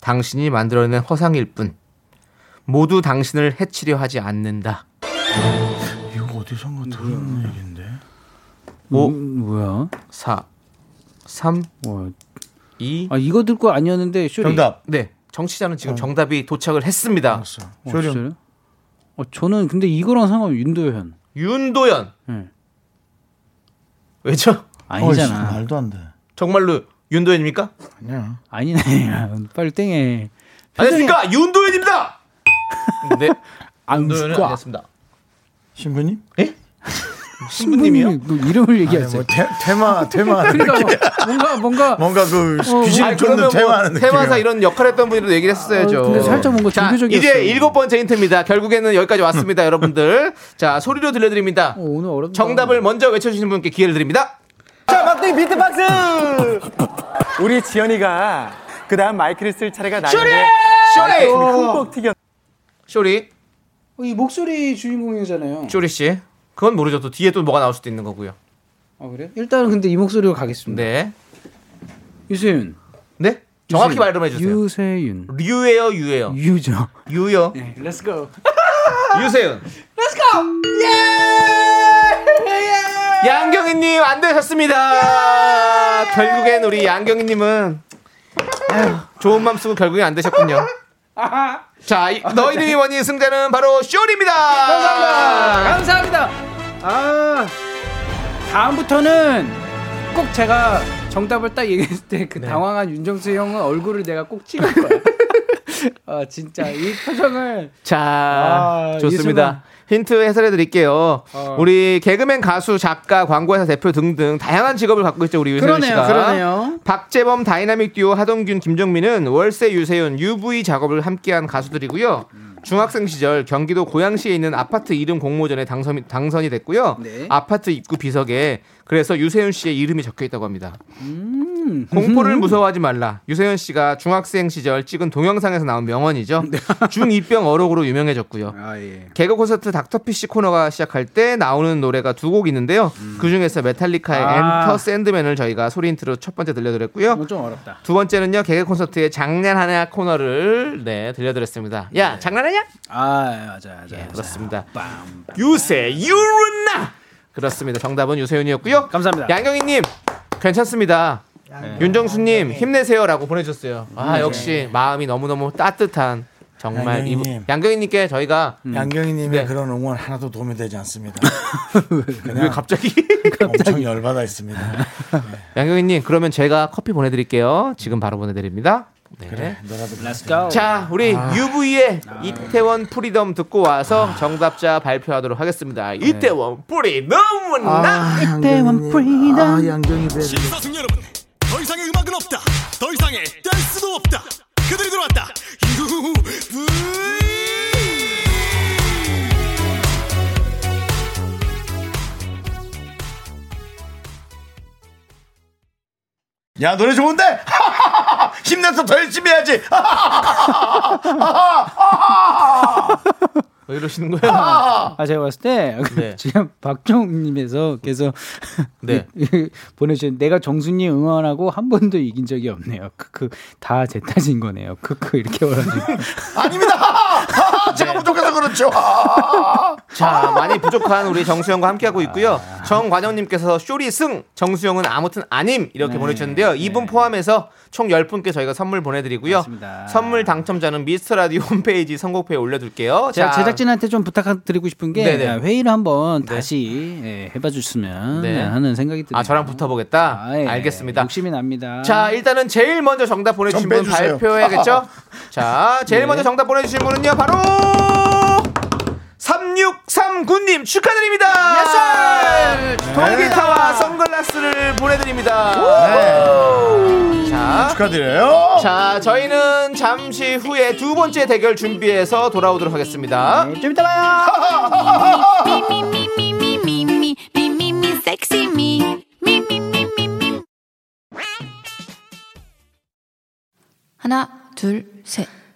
당신이 만들어낸 허상일 뿐, 모두 당신을 해치려 하지 않는다. 이거 어디선가 들은 얘기인데. 5, 음, 뭐야? 4, 3, 와, 2, 아 이거 듣고 아니었는데 슈리. 정답. 네. 정치자는 지금 정답이 도착을 했습니다. 알았어. 어, 쇼리 진짜요? 어, 저는 근데 이거랑 상관없이 윤도현. 윤도현. 응. 왜죠? 아니잖아. 말도 안 돼. 정말로 윤도현입니까? 아니야. 아니네. 빨리 땡해. 안녕하십니까? 윤도현입니다! 네. 안 윤도현은 죽어. 아니었습니다. 신부님? 예? 신부님이 그 이름을 얘기하세요. 뭐 테, 테마 테마 그러니까 뭔가 뭔가 뭔가 그 어, 귀신을 아니, 쫓는 테마하는 뭐 느낌. 테마사 이런 역할 했던 분들도 얘기를 했었어야죠. 어, 근데 살짝 뭔가 자, 종교적이었어요. 이제 일곱 번째 힌트입니다. 결국에는 여기까지 왔습니다, 여러분들. 자, 소리로 들려드립니다. 어, 오늘 어렵다. 정답을 먼저 외쳐주시는 분께 기회를 드립니다. 자, 막둥이 비트박스! 우리 지연이가 그 다음 마이크를 쓸 차례가 나는데 쇼리! 흠뻑 튀겨. 쇼리, 어, 이 목소리 주인공이잖아요. 쇼리 씨. 그건 모르죠. 또 뒤에 또 뭐가 나올 수도 있는 거고요. 아 그래? 일단은 근데 이 목소리로 가겠습니다. 네. 유세윤. 네? 정확히. 말 좀 해주세요. 유세윤. 류예요, 유예요. 유죠. 유요. 네, let's go. 유세윤. 예! 양경희님 안 되셨습니다. 결국엔 우리 양경희님은 좋은 맘 쓰고 결국엔 안 되셨군요. 자, 이- 너 이름이 뭐니 승자는 바로 쇼리입니다. 감사합니다. 아 다음부터는 꼭 제가 정답을 딱 얘기했을 때 그 당황한 윤정수 형은 얼굴을 내가 꼭 찍을 거야. 아 진짜 이 표정을 자, 아, 좋습니다. 힌트 해설해 드릴게요. 어. 우리 개그맨, 가수, 작가, 광고회사 대표 등등 다양한 직업을 갖고 있죠, 우리 유세윤 씨가. 그러네요. 박재범, 다이나믹 듀오, 하동균, 김정민은 월세 유세윤, UV 작업을 함께한 가수들이고요. 중학생 시절 경기도 고양시에 있는 아파트 이름 공모전에 당선, 당선이 됐고요. 네. 아파트 입구 비석에 그래서 유세윤 씨의 이름이 적혀 있다고 합니다. 음. 공포를 무서워하지 말라. 유세윤 씨가 중학생 시절 찍은 동영상에서 나온 명언이죠. 중2병 어록으로 유명해졌고요. 아 예. 개그 콘서트 닥터피쉬 코너가 시작할 때 나오는 노래가 두 곡 있는데요. 그 중에서 메탈리카의 음. 아. Enter Sandman을 저희가 소리 인트로 첫 번째 들려드렸고요. 좀 어렵다. 두 번째는요 개그 콘서트의 장난하냐 코너를 네 들려드렸습니다. 야 장난하냐? 아 맞아 맞아. 예, 그렇습니다. 유세윤나 그렇습니다. 정답은 유세윤이었고요. 감사합니다. 양경희님 괜찮습니다. 윤정수님 힘내세요라고 보내주셨어요. 아 역시 마음이 너무 너무 따뜻한 정말 양경희님. 양경희님께 저희가 양경희님의 네. 그런 응원 하나도 도움이 되지 않습니다. 왜 갑자기 엄청 열받아 있습니다. 양경희님 그러면 제가 커피 보내드릴게요. 지금 바로 보내드립니다. 네. 그래, 너라도 Let's go. 자, 우리 UV의 이태원 프리덤 듣고 와서 정답자 발표하도록 하겠습니다. 이태원 프리덤은 나. 이태원 프리덤. 아, 양경희 배. 더 이상의 댄스도 없다 그들이 들어왔다 UV 야 노래 좋은데? 힘내서 더 열심히 해야지. 왜 이러시는 거예요? 아 제가 봤을 때 네. 지금 박정님에서 계속 네. 보내주신 내가 정순이 응원하고 한 번도 이긴 적이 없네요. 크크 다 제 탓인 거네요. 크크 이렇게 말하시고 아닙니다. 제가 부족해서 그렇죠. 아. 자, 많이 부족한 우리 정수영과 함께하고 있고요. 정관영님께서 쇼리 승, 정수영은 아무튼 아님 이렇게 네. 보내주셨는데요. 이분 포함해서 총 10분께 저희가 선물 보내드리고요. 맞습니다. 선물 당첨자는 미스터 라디오 홈페이지 선곡표에 올려둘게요. 제가 자, 제작진한테 좀 부탁드리고 싶은 게 네네. 회의를 한번 다시 예, 해봐 주시면 네. 하는 생각이 드네요. 아, 저랑 붙어보겠다? 아, 예. 알겠습니다. 욕심이 납니다. 자, 일단은 제일 먼저 정답 보내주신 좀 분. 발표해야겠죠? 자, 제일 네. 먼저 정답 보내주신 분은요, 바로 3639님 축하드립니다. Yes! 통기타와 네. 선글라스를 보내드립니다. 네. 자, 축하드려요. 자, 저희는 잠시 후에 두 번째 대결 준비해서 돌아오도록 하겠습니다. 네, 좀 이따 봐요. 하나, 둘, 셋.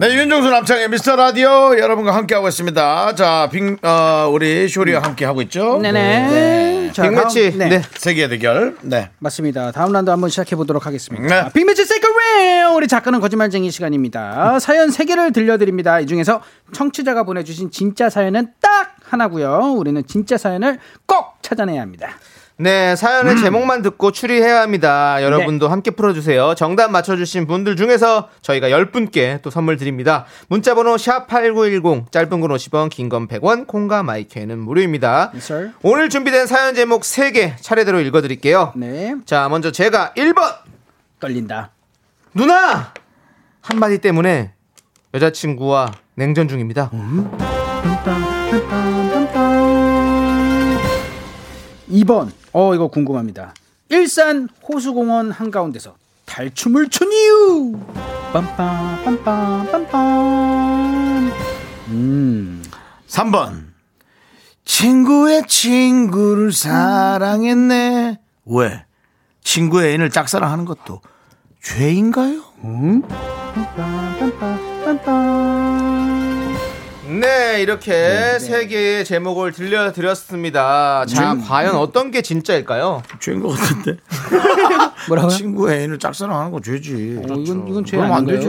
네, 윤정수 남창희의 미스터 라디오 여러분과 함께하고 있습니다. 자, 빅, 어, 우리 쇼리와 함께하고 있죠. 네네. 자, 빅매치. 다음- 네. 네. 세기의 대결. 네. 맞습니다. 다음 라운드 한번 시작해 보도록 하겠습니다. 네. 빅매치 second 라운드 우리 작가는 거짓말쟁이 시간입니다. 사연 3개를 들려드립니다. 이 중에서 청취자가 보내주신 진짜 사연은 딱 하나고요. 우리는 진짜 사연을 꼭 찾아내야 합니다. 네, 사연의 제목만 듣고 추리해야 합니다. 여러분도 함께 풀어주세요. 정답 맞춰주신 분들 중에서 저희가 10분께 또 선물 드립니다. 문자번호 샵8910, 짧은 건 50원, 긴 건 100원, 콩과 마이크는 무료입니다. Yes. 오늘 준비된 사연 제목 3개 차례대로 읽어드릴게요. 네. 자, 먼저 제가 1번! 떨린다. 누나! 한마디 때문에 여자친구와 냉전 중입니다. 2번. 어, 이거 궁금합니다. 일산 호수공원 한가운데서 달춤을 춘 이유. 빰빰, 빰빰, 빰빰. 음. 3번. 친구의 친구를 사랑했네. 왜? 친구의 애인을 짝사랑하는 것도 죄인가요? 네, 이렇게 세 개의 제목을 들려드렸습니다. 자, 과연 어떤 게 진짜일까요? 죄인 것 같은데. 뭐라고요? 친구의 애인을 짝사랑하는 거 죄지. 어, 이건 이건 죄 그럼 안? 되지.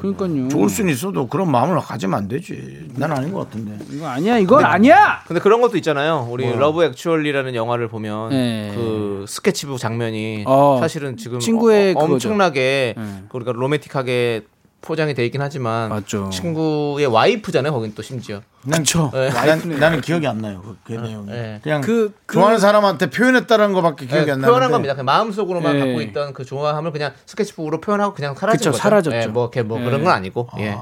그러니까요. 좋을 수는 있어도 그런 마음을 가지면 안 되지. 난 아닌 것 같은데. 이거 아니야. 이건 아니야. 근데 그런 것도 있잖아요. 우리 뭐야? 러브 액츄얼리라는 영화를 보면 네. 그 스케치북 장면이 어, 사실은 지금 친구의 어. 엄청나게 네. 우리가 로맨틱하게 포장이 돼 있긴 하지만 맞죠. 친구의 와이프잖아요. 거긴 또 심지어. 난, 네. 난, 나는 기억이 안 나요. 그, 그 내용이. 네. 그냥 그- 그- 좋아하는 사람한테 표현했다는 것밖에 기억이 네, 안 나는데. 표현한 겁니다. 그냥 마음속으로만 네. 갖고 있던 그 좋아함을 그냥 스케치북으로 표현하고 그냥 사라진 그쵸, 거죠. 사라졌죠. 예, 뭐, 이렇게 뭐 네. 그런 건 아니고. 예.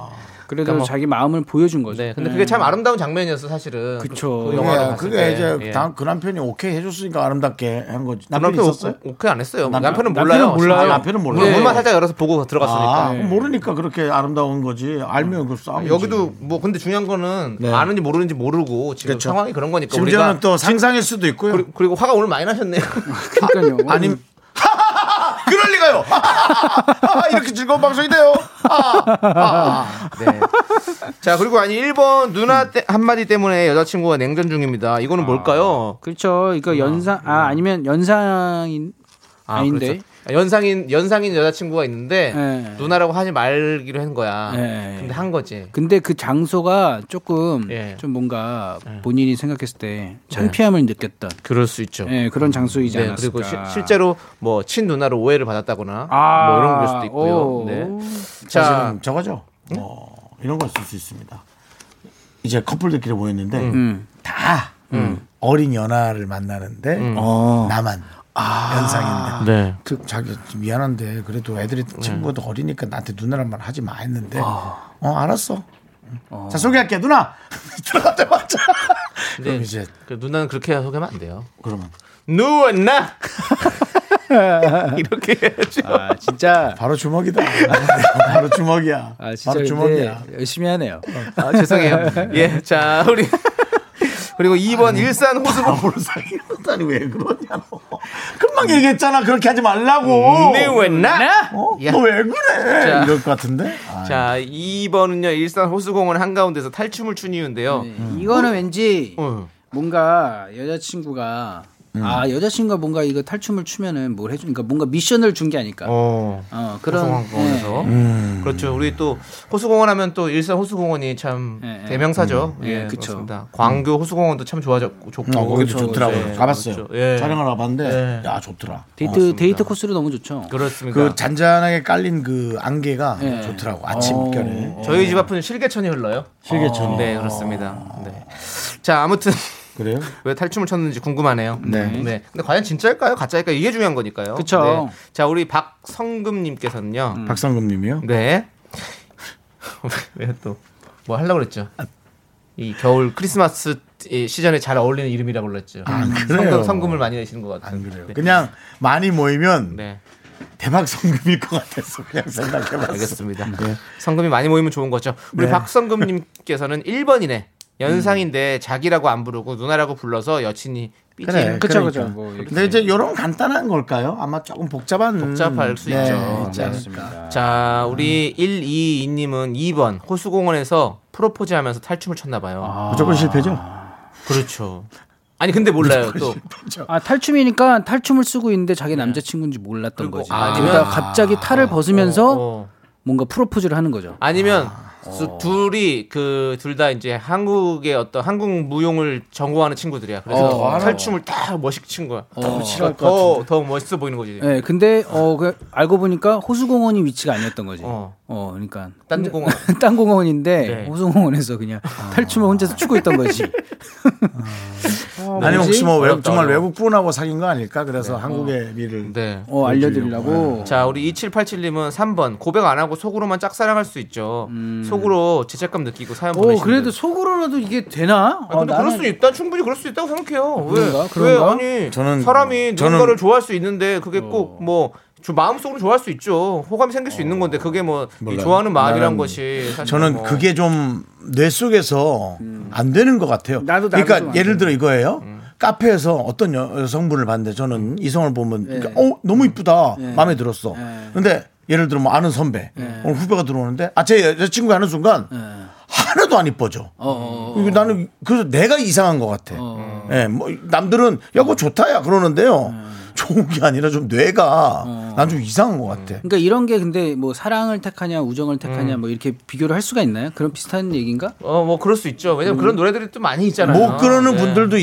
그래도 그러니까 뭐- 자기 마음을 보여준 거죠. 네. 근데 그게 참 아름다운 장면이었어 사실은. 그쵸. 그, 그 영화를 봤을 그게 때. 이제 예. 다- 그 남편이 오케이 해줬으니까 아름답게 한 거지. 그 남편이 남편 있었어요? 오- 오케이 안 했어요. 남편- 남편은 남편은 몰라요. 몰라요. 아, 남편은 몰라요. 문- 네. 문만 살짝 열어서 보고 들어갔으니까. 아, 모르니까 그렇게 아름다운 거지. 알면 그 싸움. 여기도 뭐 근데 중요한 거는 네. 아는지 모르는지 모르고 지금 그렇죠. 상황이 그런 거니까 심지어는 또 상상일 수도 있고요. 그리- 그리고 화가 오늘 많이 나셨네요. 그러니까요. 아니, 그럴 리가요. 이렇게 즐거운 방송이 돼요. 네. 자 그리고 아니 1번 누나 때- 한마디 때문에 여자친구가 냉전 중입니다. 이거는 뭘까요? 그렇죠. 이거 연상 아 아니면 연상인 아, 아닌데. 그렇죠. 연상인 연상인 여자친구가 있는데 네. 누나라고 하지 말기로 한 거야. 네. 근데 한 거지. 근데 그 장소가 조금 예. 좀 뭔가 본인이 생각했을 때 창피함을 느꼈던 그럴 수 있죠. 예, 그런 장소이지 네, 않았을까. 그리고 시- 실제로 뭐 친 누나로 오해를 받았다거나 아, 뭐 이런 걸 수도 있고요. 오. 네. 자, 자, 저거죠. 뭐 이런 걸 쓸 수 있습니다. 이제 커플들끼리 모였는데 음. 다 어린 연하를 만나는데 어. 나만 연상인데 네. 그 자기 좀 미안한데 그래도 애들이 친구도 어리니까 나한테 누나란 말 하지 마 했는데 어 알았어. 자 소개할게 누나 들어가자마자 그럼 네. 이제 그 누나는 그렇게 소개하면 안 돼요. 그러면 누나 이렇게 해야죠. 아 진짜 바로 주먹이다. 바로 주먹이야. 아 진짜 바로 주먹이야. 열심히 하네요. 아, 죄송해요. 예, 자 우리 그리고 2번 일산 호수봉 바로 사귀는 것도 아니고 왜 그러냐 너. 금방 얘기했잖아. 그렇게 하지 말라고. 네, 왜나? 어? 야. 너왜 그래? 자. 이럴 것 같은데. 아, 자, 2번은요. 일산 호수공원 한가운데서 탈춤을 춘 이유인데요. 이거는 왠지 어. 뭔가 여자친구가 아 여자친구가 뭔가 이거 탈춤을 추면은 뭘 해주니까 뭔가 미션을 준 게 아닐까. 어, 어. 그런 호수공원에서 네. 그렇죠. 우리 또 호수공원 하면 또 일산 호수공원이 참 예, 예. 대명사죠. 음. 예, 예. 그렇습니다. 광교 호수공원도 참 좋아졌고 좋고 어, 거기도 좋더라고요. 예, 가봤어요. 그렇죠. 예. 촬영을 와봤는데, 예. 야, 좋더라. 데이트 데이트 코스로 너무 좋죠. 그렇습니다. 그 잔잔하게 깔린 그 안개가 예. 좋더라고. 아침결에. 저희 집 앞은 실개천이 흘러요. 실개천이. 네, 그렇습니다. 네. 자, 아무튼 그래요? 왜 탈춤을 췄는지 궁금하네요. 네. 근데 과연 진짜일까요? 가짜일까요? 이게 중요한 거니까요. 그쵸. 네. 자, 우리 박성금님께서는요. 박상금 님이요? 네. 왜 또 뭐 하려고 그랬죠? 이 겨울 크리스마스 이 시즌에 잘 어울리는 이름이라고 그랬죠. 안 그래요. 성금, 성금 을 많이 내시는 것 같아요. 안 그래요. 그냥 많이 모이면 네. 대박 성금일 것 같아서 그냥 생각해봤어. 알겠습니다. 성금이 많이 모이면 좋은 거죠. 우리 네. 박성금님께서는 1번이네. 연상인데 자기라고 안 부르고 누나라고 불러서 여친이 삐지. 그래, 그쵸, 그러니까. 그쵸. 뭐. 근데 이제 이런 간단한 걸까요? 아마 조금 복잡한 복잡할 수 있죠. 있지 네. 않습니까? 자, 우리 122님은 2번 호수공원에서 프로포즈 하면서 탈춤을 췄나 봐요. 무조건 실패죠. 그렇죠. 아니 근데 몰라요. 또 아 탈춤이니까 탈춤을 쓰고 있는데 자기 남자친구인지 몰랐던 거지. 아니면- 갑자기 탈을 벗으면서 어. 뭔가 프로포즈를 하는 거죠. 아니면 두- 둘이 그 둘 다 이제 한국의 어떤 한국 무용을 전공하는 친구들이야. 그래서 어. 탈춤을 딱 멋있게 친 거야. 것 더, 같은데. 더 멋있어 보이는 거지. 네, 근데 어 그, 알고 보니까 호수공원이 위치가 아니었던 거지. 어. 어, 그러니까 딴 공원. 딴 공원인데 네. 호수공원에서 그냥 탈춤을 혼자서 추고 있던 거지. 어, 아니면 혹시 뭐 외국, 어렵다, 정말. 외국 분하고 사귄 거 아닐까? 그래서 한국의 미를 네. 어 알려드리려고. 자, 우리 2787님은 3번 고백 안 하고 속으로만 짝사랑할 수 있죠. 속으로 죄책감 느끼고 사연 오 보내시면 음. 그래도 속으로라도 이게 되나? 아, 근데 어, 그럴 나는- 수 있다. 충분히 그럴 수 있다고 생각해요. 왜? 그런가? 그런가? 왜 아니 저는- 사람이 저는- 누군가를 좋아할 수 있는데 그게 꼭 뭐 마음속으로 좋아할 수 있죠. 호감이 생길 수 있는 건데 그게 몰라요. 좋아하는 마음이란 것이 사실 저는 뭐 그게 좀 뇌 속에서 안 되는 것 같아요. 나도- 나도 그러니까 예를 돼. 들어 이거예요. 음. 카페에서 어떤 여, 성분을 봤는데 저는 이성을 보면 네. 그러니까 어 너무 이쁘다 마음에 들었어. 네. 근데 예를 들어 뭐 아는 선배 오늘 후배가 들어오는데 아제 여자친구 하는 순간 하나도 안 이뻐져. 어, 어, 어. 나는 그래서 내가 이상한 것 같아. 예, 뭐 남들은 야 그거 좋다야 그러는데요. 좋은 게 아니라 좀 뇌가 난좀 이상한 것 같아. 그러니까 이런 게 근데 뭐 사랑을 택하냐 우정을 택하냐 뭐 이렇게 비교를 할 수가 있나요? 그런 비슷한 얘기인가? 어 뭐 그럴 수 있죠. 왜냐면 그런 노래들이 또 많이 있잖아요. 못 그러는 네. 분들도 네.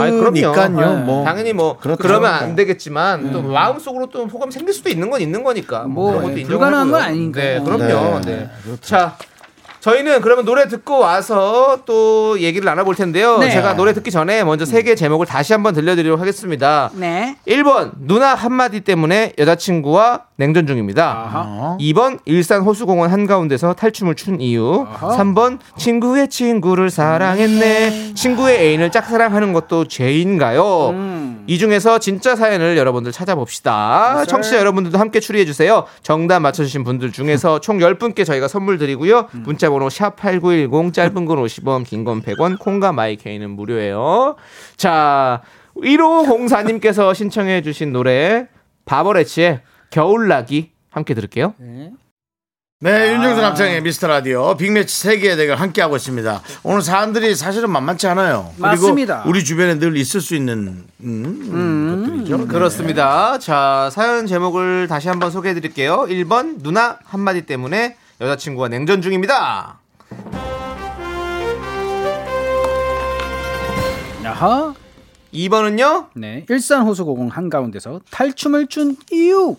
아니, 그럼요. 있으니까요. 네. 뭐 당연히 뭐 그렇죠. 그러면 안 되겠지만 또 마음 속으로 또 호감 생길 수도 있는 건 있는 거니까 뭐, 예, 인정을 불가능한 건. 아니니까. 네, 어. 그럼요. 네. 네. 자, 저희는 그러면 노래 듣고 와서 또 얘기를 나눠볼 텐데요. 네. 제가 노래 듣기 전에 먼저 세 개의 제목을 다시 한번 들려드리도록 하겠습니다. 네. 1번 누나 한마디 때문에 여자친구와 냉전 중입니다. 2번 일산 호수공원 한가운데서 탈춤을 춘 이유. 3번 친구의 친구를 사랑했네. 친구의 애인을 짝사랑하는 것도 죄인가요? 음. 이 중에서 진짜 사연을 여러분들 찾아봅시다. 청취자 여러분들도 함께 추리해 주세요. 정답 맞춰주신 분들 중에서 총 10분께 저희가 선물 드리고요. 문자 번호 샵 8910 짧은 건 50원 긴 건 100원 콩과 마이케이는 무료예요. 자 1504님께서 신청해 주신 노래 바버레치의 겨울나기 함께 들을게요. 네, 윤정수 남창의 미스터 라디오 빅매치 세계의 대결 함께하고 있습니다. 오늘 사람들이 사실은 만만치 않아요. 그리고 맞습니다. 우리 주변에 늘 있을 수 있는 음, 것들이죠. 네. 그렇습니다. 자, 사연 제목을 다시 한번 소개해 드릴게요. 1번, 누나 한마디 때문에 여자친구와 냉전 중입니다. 야하. 2번은요? 네. 일산 호수공원 한가운데서 탈춤을 춘 이유.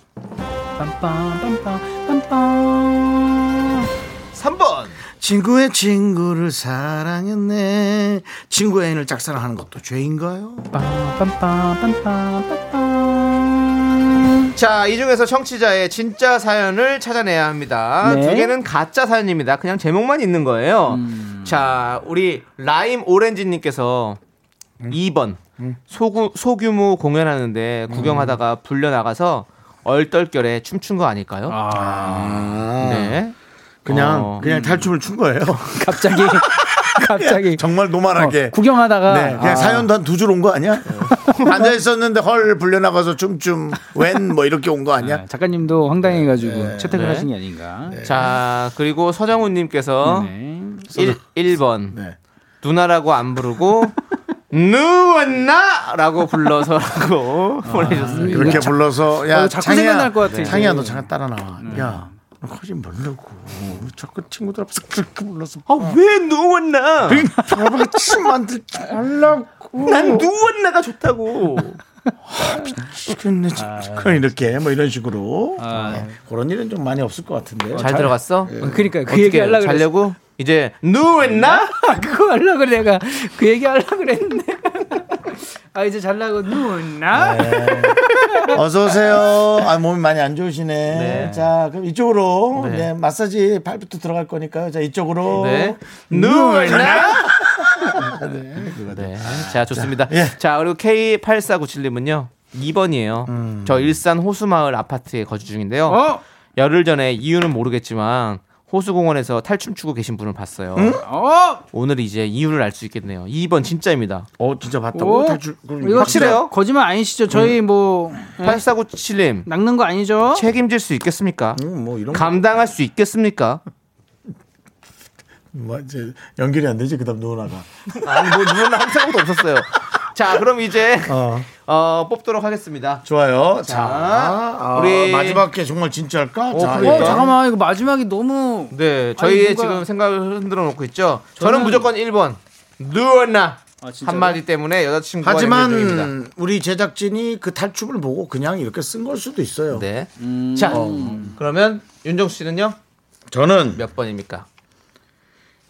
빰빰 빰빰 빰빰. 3번. 친구의 친구를 사랑했네. 친구의 애인을 짝사랑하는 것도 죄인가요? 빰빰빰 빰빰 빰빰. 자, 이 중에서 청취자의 진짜 사연을 찾아내야 합니다. 네. 두 개는 가짜 사연입니다. 그냥 제목만 있는 거예요. 음. 자, 우리 라임 오렌지님께서 2번. 소구, 소규모 공연하는데 구경하다가 불려 나가서 얼떨결에 춤춘 거 아닐까요? 아. 네. 그냥 어. 그냥 탈춤을 춘 거예요. 갑자기 갑자기 정말 노멀하게. 어, 구경하다가 네, 그냥 아. 사연도 한 두 줄 온 거 아니야? 앉아 있었는데 헐 불려 나가서 춤춤 웬 뭐 이렇게 온 거 아니야? 아, 작가님도 황당해가지고 채택을 네. 하신 게 아닌가. 자, 그리고 서정훈님께서 네. 1, 1번. 네. 누나라고 안 부르고, 누웠나? 라고 불러서라고 보내주셨습니다. 이렇게 불러서 야 어, 자꾸 창희야, 생각날 것 같아. 창희야 네. 너 잠깐 따라 나와. 야. 너 거짓 말라고 자꾸 친구들 앞에서 그렇게 불러서 아, 왜 누웠나? 저같이 만들지 말라고 난 누웠나가 좋다고. 미치겠네 진짜 이렇게 뭐 이런 식으로 아. 네. 그런 일은 좀 많이 없을 것 같은데 잘 들어갔어? 어, 그러니까 그 얘기 하려고 그랬어. 자려고? 이제 누웠나? 아, 그거 하려고 내가 그 얘기 하려고 그랬는데. 아 이제 잘 나고 누웠나? 어서 오세요. 아 몸이 많이 안 좋으시네. 네. 자 그럼 이쪽으로 네. 네, 마사지 팔부터 들어갈 거니까요. 자 이쪽으로 네. 누웠나? 네. 자, 좋습니다. 예. 자, 그리고 K8497님은요. 2번이에요. 저 일산 호수마을 아파트에 거주 중인데요. 어? 열흘 전에 이유는 모르겠지만 호수공원에서 탈춤 추고 계신 분을 봤어요. 어? 오늘 이제 이유를 알 수 있겠네요. 2번 진짜입니다. 어 진짜 봤다고 오? 탈출 이거 확실해요? 거짓말 아니시죠? 저희 뭐 예? 8497님 낚는 거 아니죠? 책임질 수 있겠습니까? 음, 뭐 이런 거 감당할 수 있겠습니까? 뭐 이제 연결이 안 되지 그다음 누나가 아니 뭐 누구나 한 생각도 없었어요. 자, 그럼 이제 어 어, 뽑도록 하겠습니다. 좋아요. 자, 자, 아, 우리- 마지막 게 정말 진짜일까? 어, 자, 그러니까. 어 잠깐만 이거 마지막이 너무 네, 저희의 아니, 누가- 지금 생각을 흔들어 놓고 있죠. 저는, 저는- 무조건 1번. 누웠나? 아? 한마디 때문에 여자친구가. 하지만 우리 제작진이 그 탈춤을 보고 그냥 이렇게 쓴 걸 수도 있어요. 네. 음. 자, 그러면 윤정수 씨는요? 저는 몇 번입니까?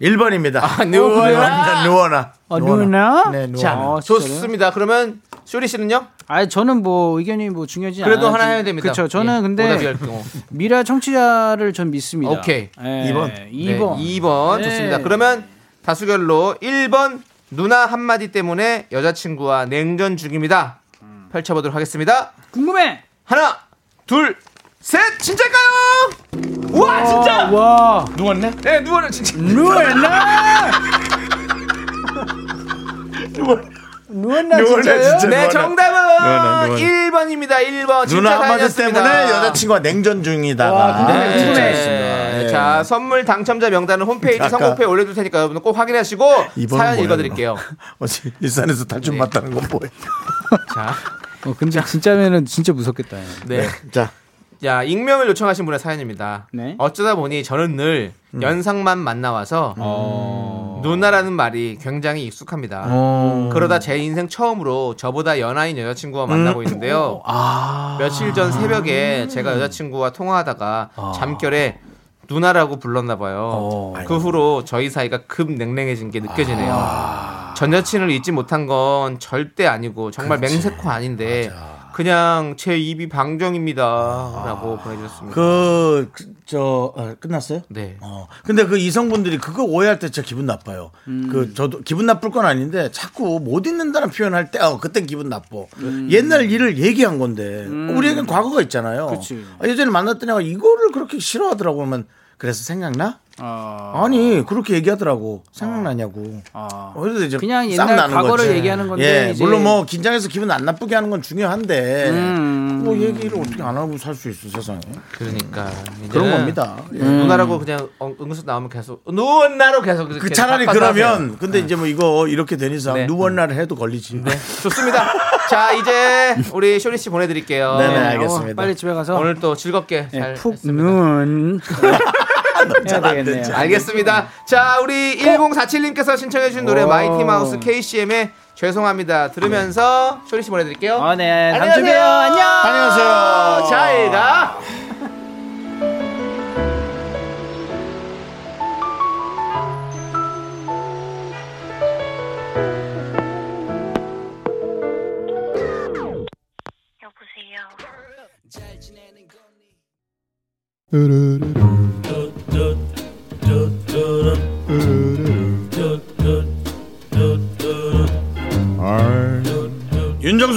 1번입니다. 아, 누워나? 누워나. 아, 누워나? 네, 누워나. 자, 아, 진짜요? 좋습니다. 그러면 쇼리 씨는요? 아 저는 뭐 의견이 뭐 중요하지 않아요. 그래도 하나 해야 됩니다. 그렇죠. 저는 예, 근데. 미라 청취자를 전 믿습니다. 오케이. 예, 2번. 2번. 네, 2번. 네. 좋습니다. 그러면 다수결로 1번 누나 한마디 때문에 여자친구와 냉전 중입니다. 펼쳐보도록 하겠습니다. 궁금해. 하나, 둘, 셋! 진짜일까요? 우와, 진짜! 와. 누웠네? 네, 누워는 진짜. 누웠나? 누웠나 누웠나, 진짜요? 진짜. 네, 누워나. 정답은 누워나, 누워나. 1번입니다. 1번. 진짜 누나 한마디. 때문에 여자친구가 냉전. 와, 근데 네. 궁금해. 예. 자, 선물 당첨자 명단은 홈페이지 아까- 선곡표에 올려둘 테니까 여러분 꼭 확인하시고 이번은 사연 뭐야, 읽어드릴게요. 어제 일산에서 탈춤 네. 봤다는 건 뭐예요? 자, 어, 근데 진짜면은 진짜 무섭겠다. 네. 자, 자, 익명을 요청하신 분의 사연입니다. 네. 어쩌다 보니 저는 늘 음. 연상만 만나와서 어. 누나라는 말이 굉장히 익숙합니다. 그러다 제 인생 처음으로 저보다 연하인 여자친구와 만나고 음. 있는데요. 아. 며칠 전 새벽에 제가 여자친구와 통화하다가 잠결에 누나라고 불렀나 봐요. 어. 그 후로 저희 사이가 급 냉랭해진 게 느껴지네요. 아. 전 여친을 잊지 못한 건 절대 아니고 정말 맹세코 아닌데 그냥 제 입이 방정입니다라고 보내주셨습니다. 그, 그, 저, 어, 끝났어요? 네. 어. 근데 그 이성분들이 그거 오해할 때 진짜 기분 나빠요. 그 저도 기분 나쁠 건 아닌데 자꾸 못 잊는다는 표현할 때, 어, 그땐 기분 나빠. 옛날 일을 얘기한 건데 우리에겐 과거가 있잖아요. 그치. 아, 예전에 만났던 애가 이거를 그렇게 싫어하더라고 하면 그래서 생각나? 아, 아니 그렇게 얘기하더라고 생각나냐고. 아. 어, 그래서 이제 그냥 옛날 나는 과거를 거지. 얘기하는 건데 예, 이제- 물론 뭐 긴장해서 기분 안 나쁘게 하는 건 중요한데 음. 뭐 얘기를 어떻게 안 하고 살 수 있어 세상에 그러니까 그런 이제는 겁니다. 예. 누나라고 그냥 어- 응수 나오면 계속 누나로 계속 그 이렇게 차라리 그러면 하세요. 근데 이제 뭐 이거 이렇게 된 이상 네. 누웠나를 해도 걸리지. 네, 좋습니다. 자 이제 우리 쇼리 씨 보내드릴게요. 네네, 어, 알겠습니다. 빨리 집에 가서 오늘 또 즐겁게 예, 잘 푹. 눈. 해야 되겠네요. 알겠습니다. 자, 우리 1047님께서 신청해주신 노래 오. 마이티 마우스 KCM의 죄송합니다. 들으면서 쇼리 씨 보내드릴게요. 아, 네. 안녕하세요. 봬요. 안녕. 안녕하세요. 잘 가. 여보세요.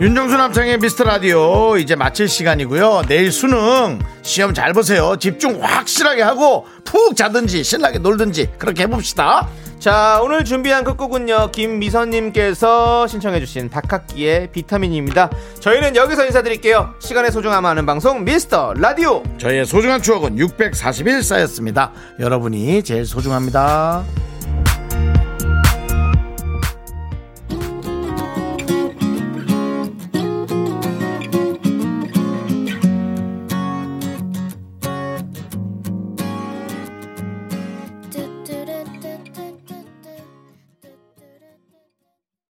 윤정수 남창의 미스터 라디오 이제 마칠 시간이고요. 내일 수능 시험 잘 보세요. 집중 확실하게 하고 푹 자든지 신나게 놀든지 그렇게 해봅시다. 자 오늘 준비한 끝곡은요 김미선님께서 신청해주신 박학기의 비타민입니다 저희는 여기서 인사드릴게요 시간의 소중함 아는 방송 미스터 라디오 저희의 소중한 추억은 641 쌓였습니다. 여러분이 제일 소중합니다.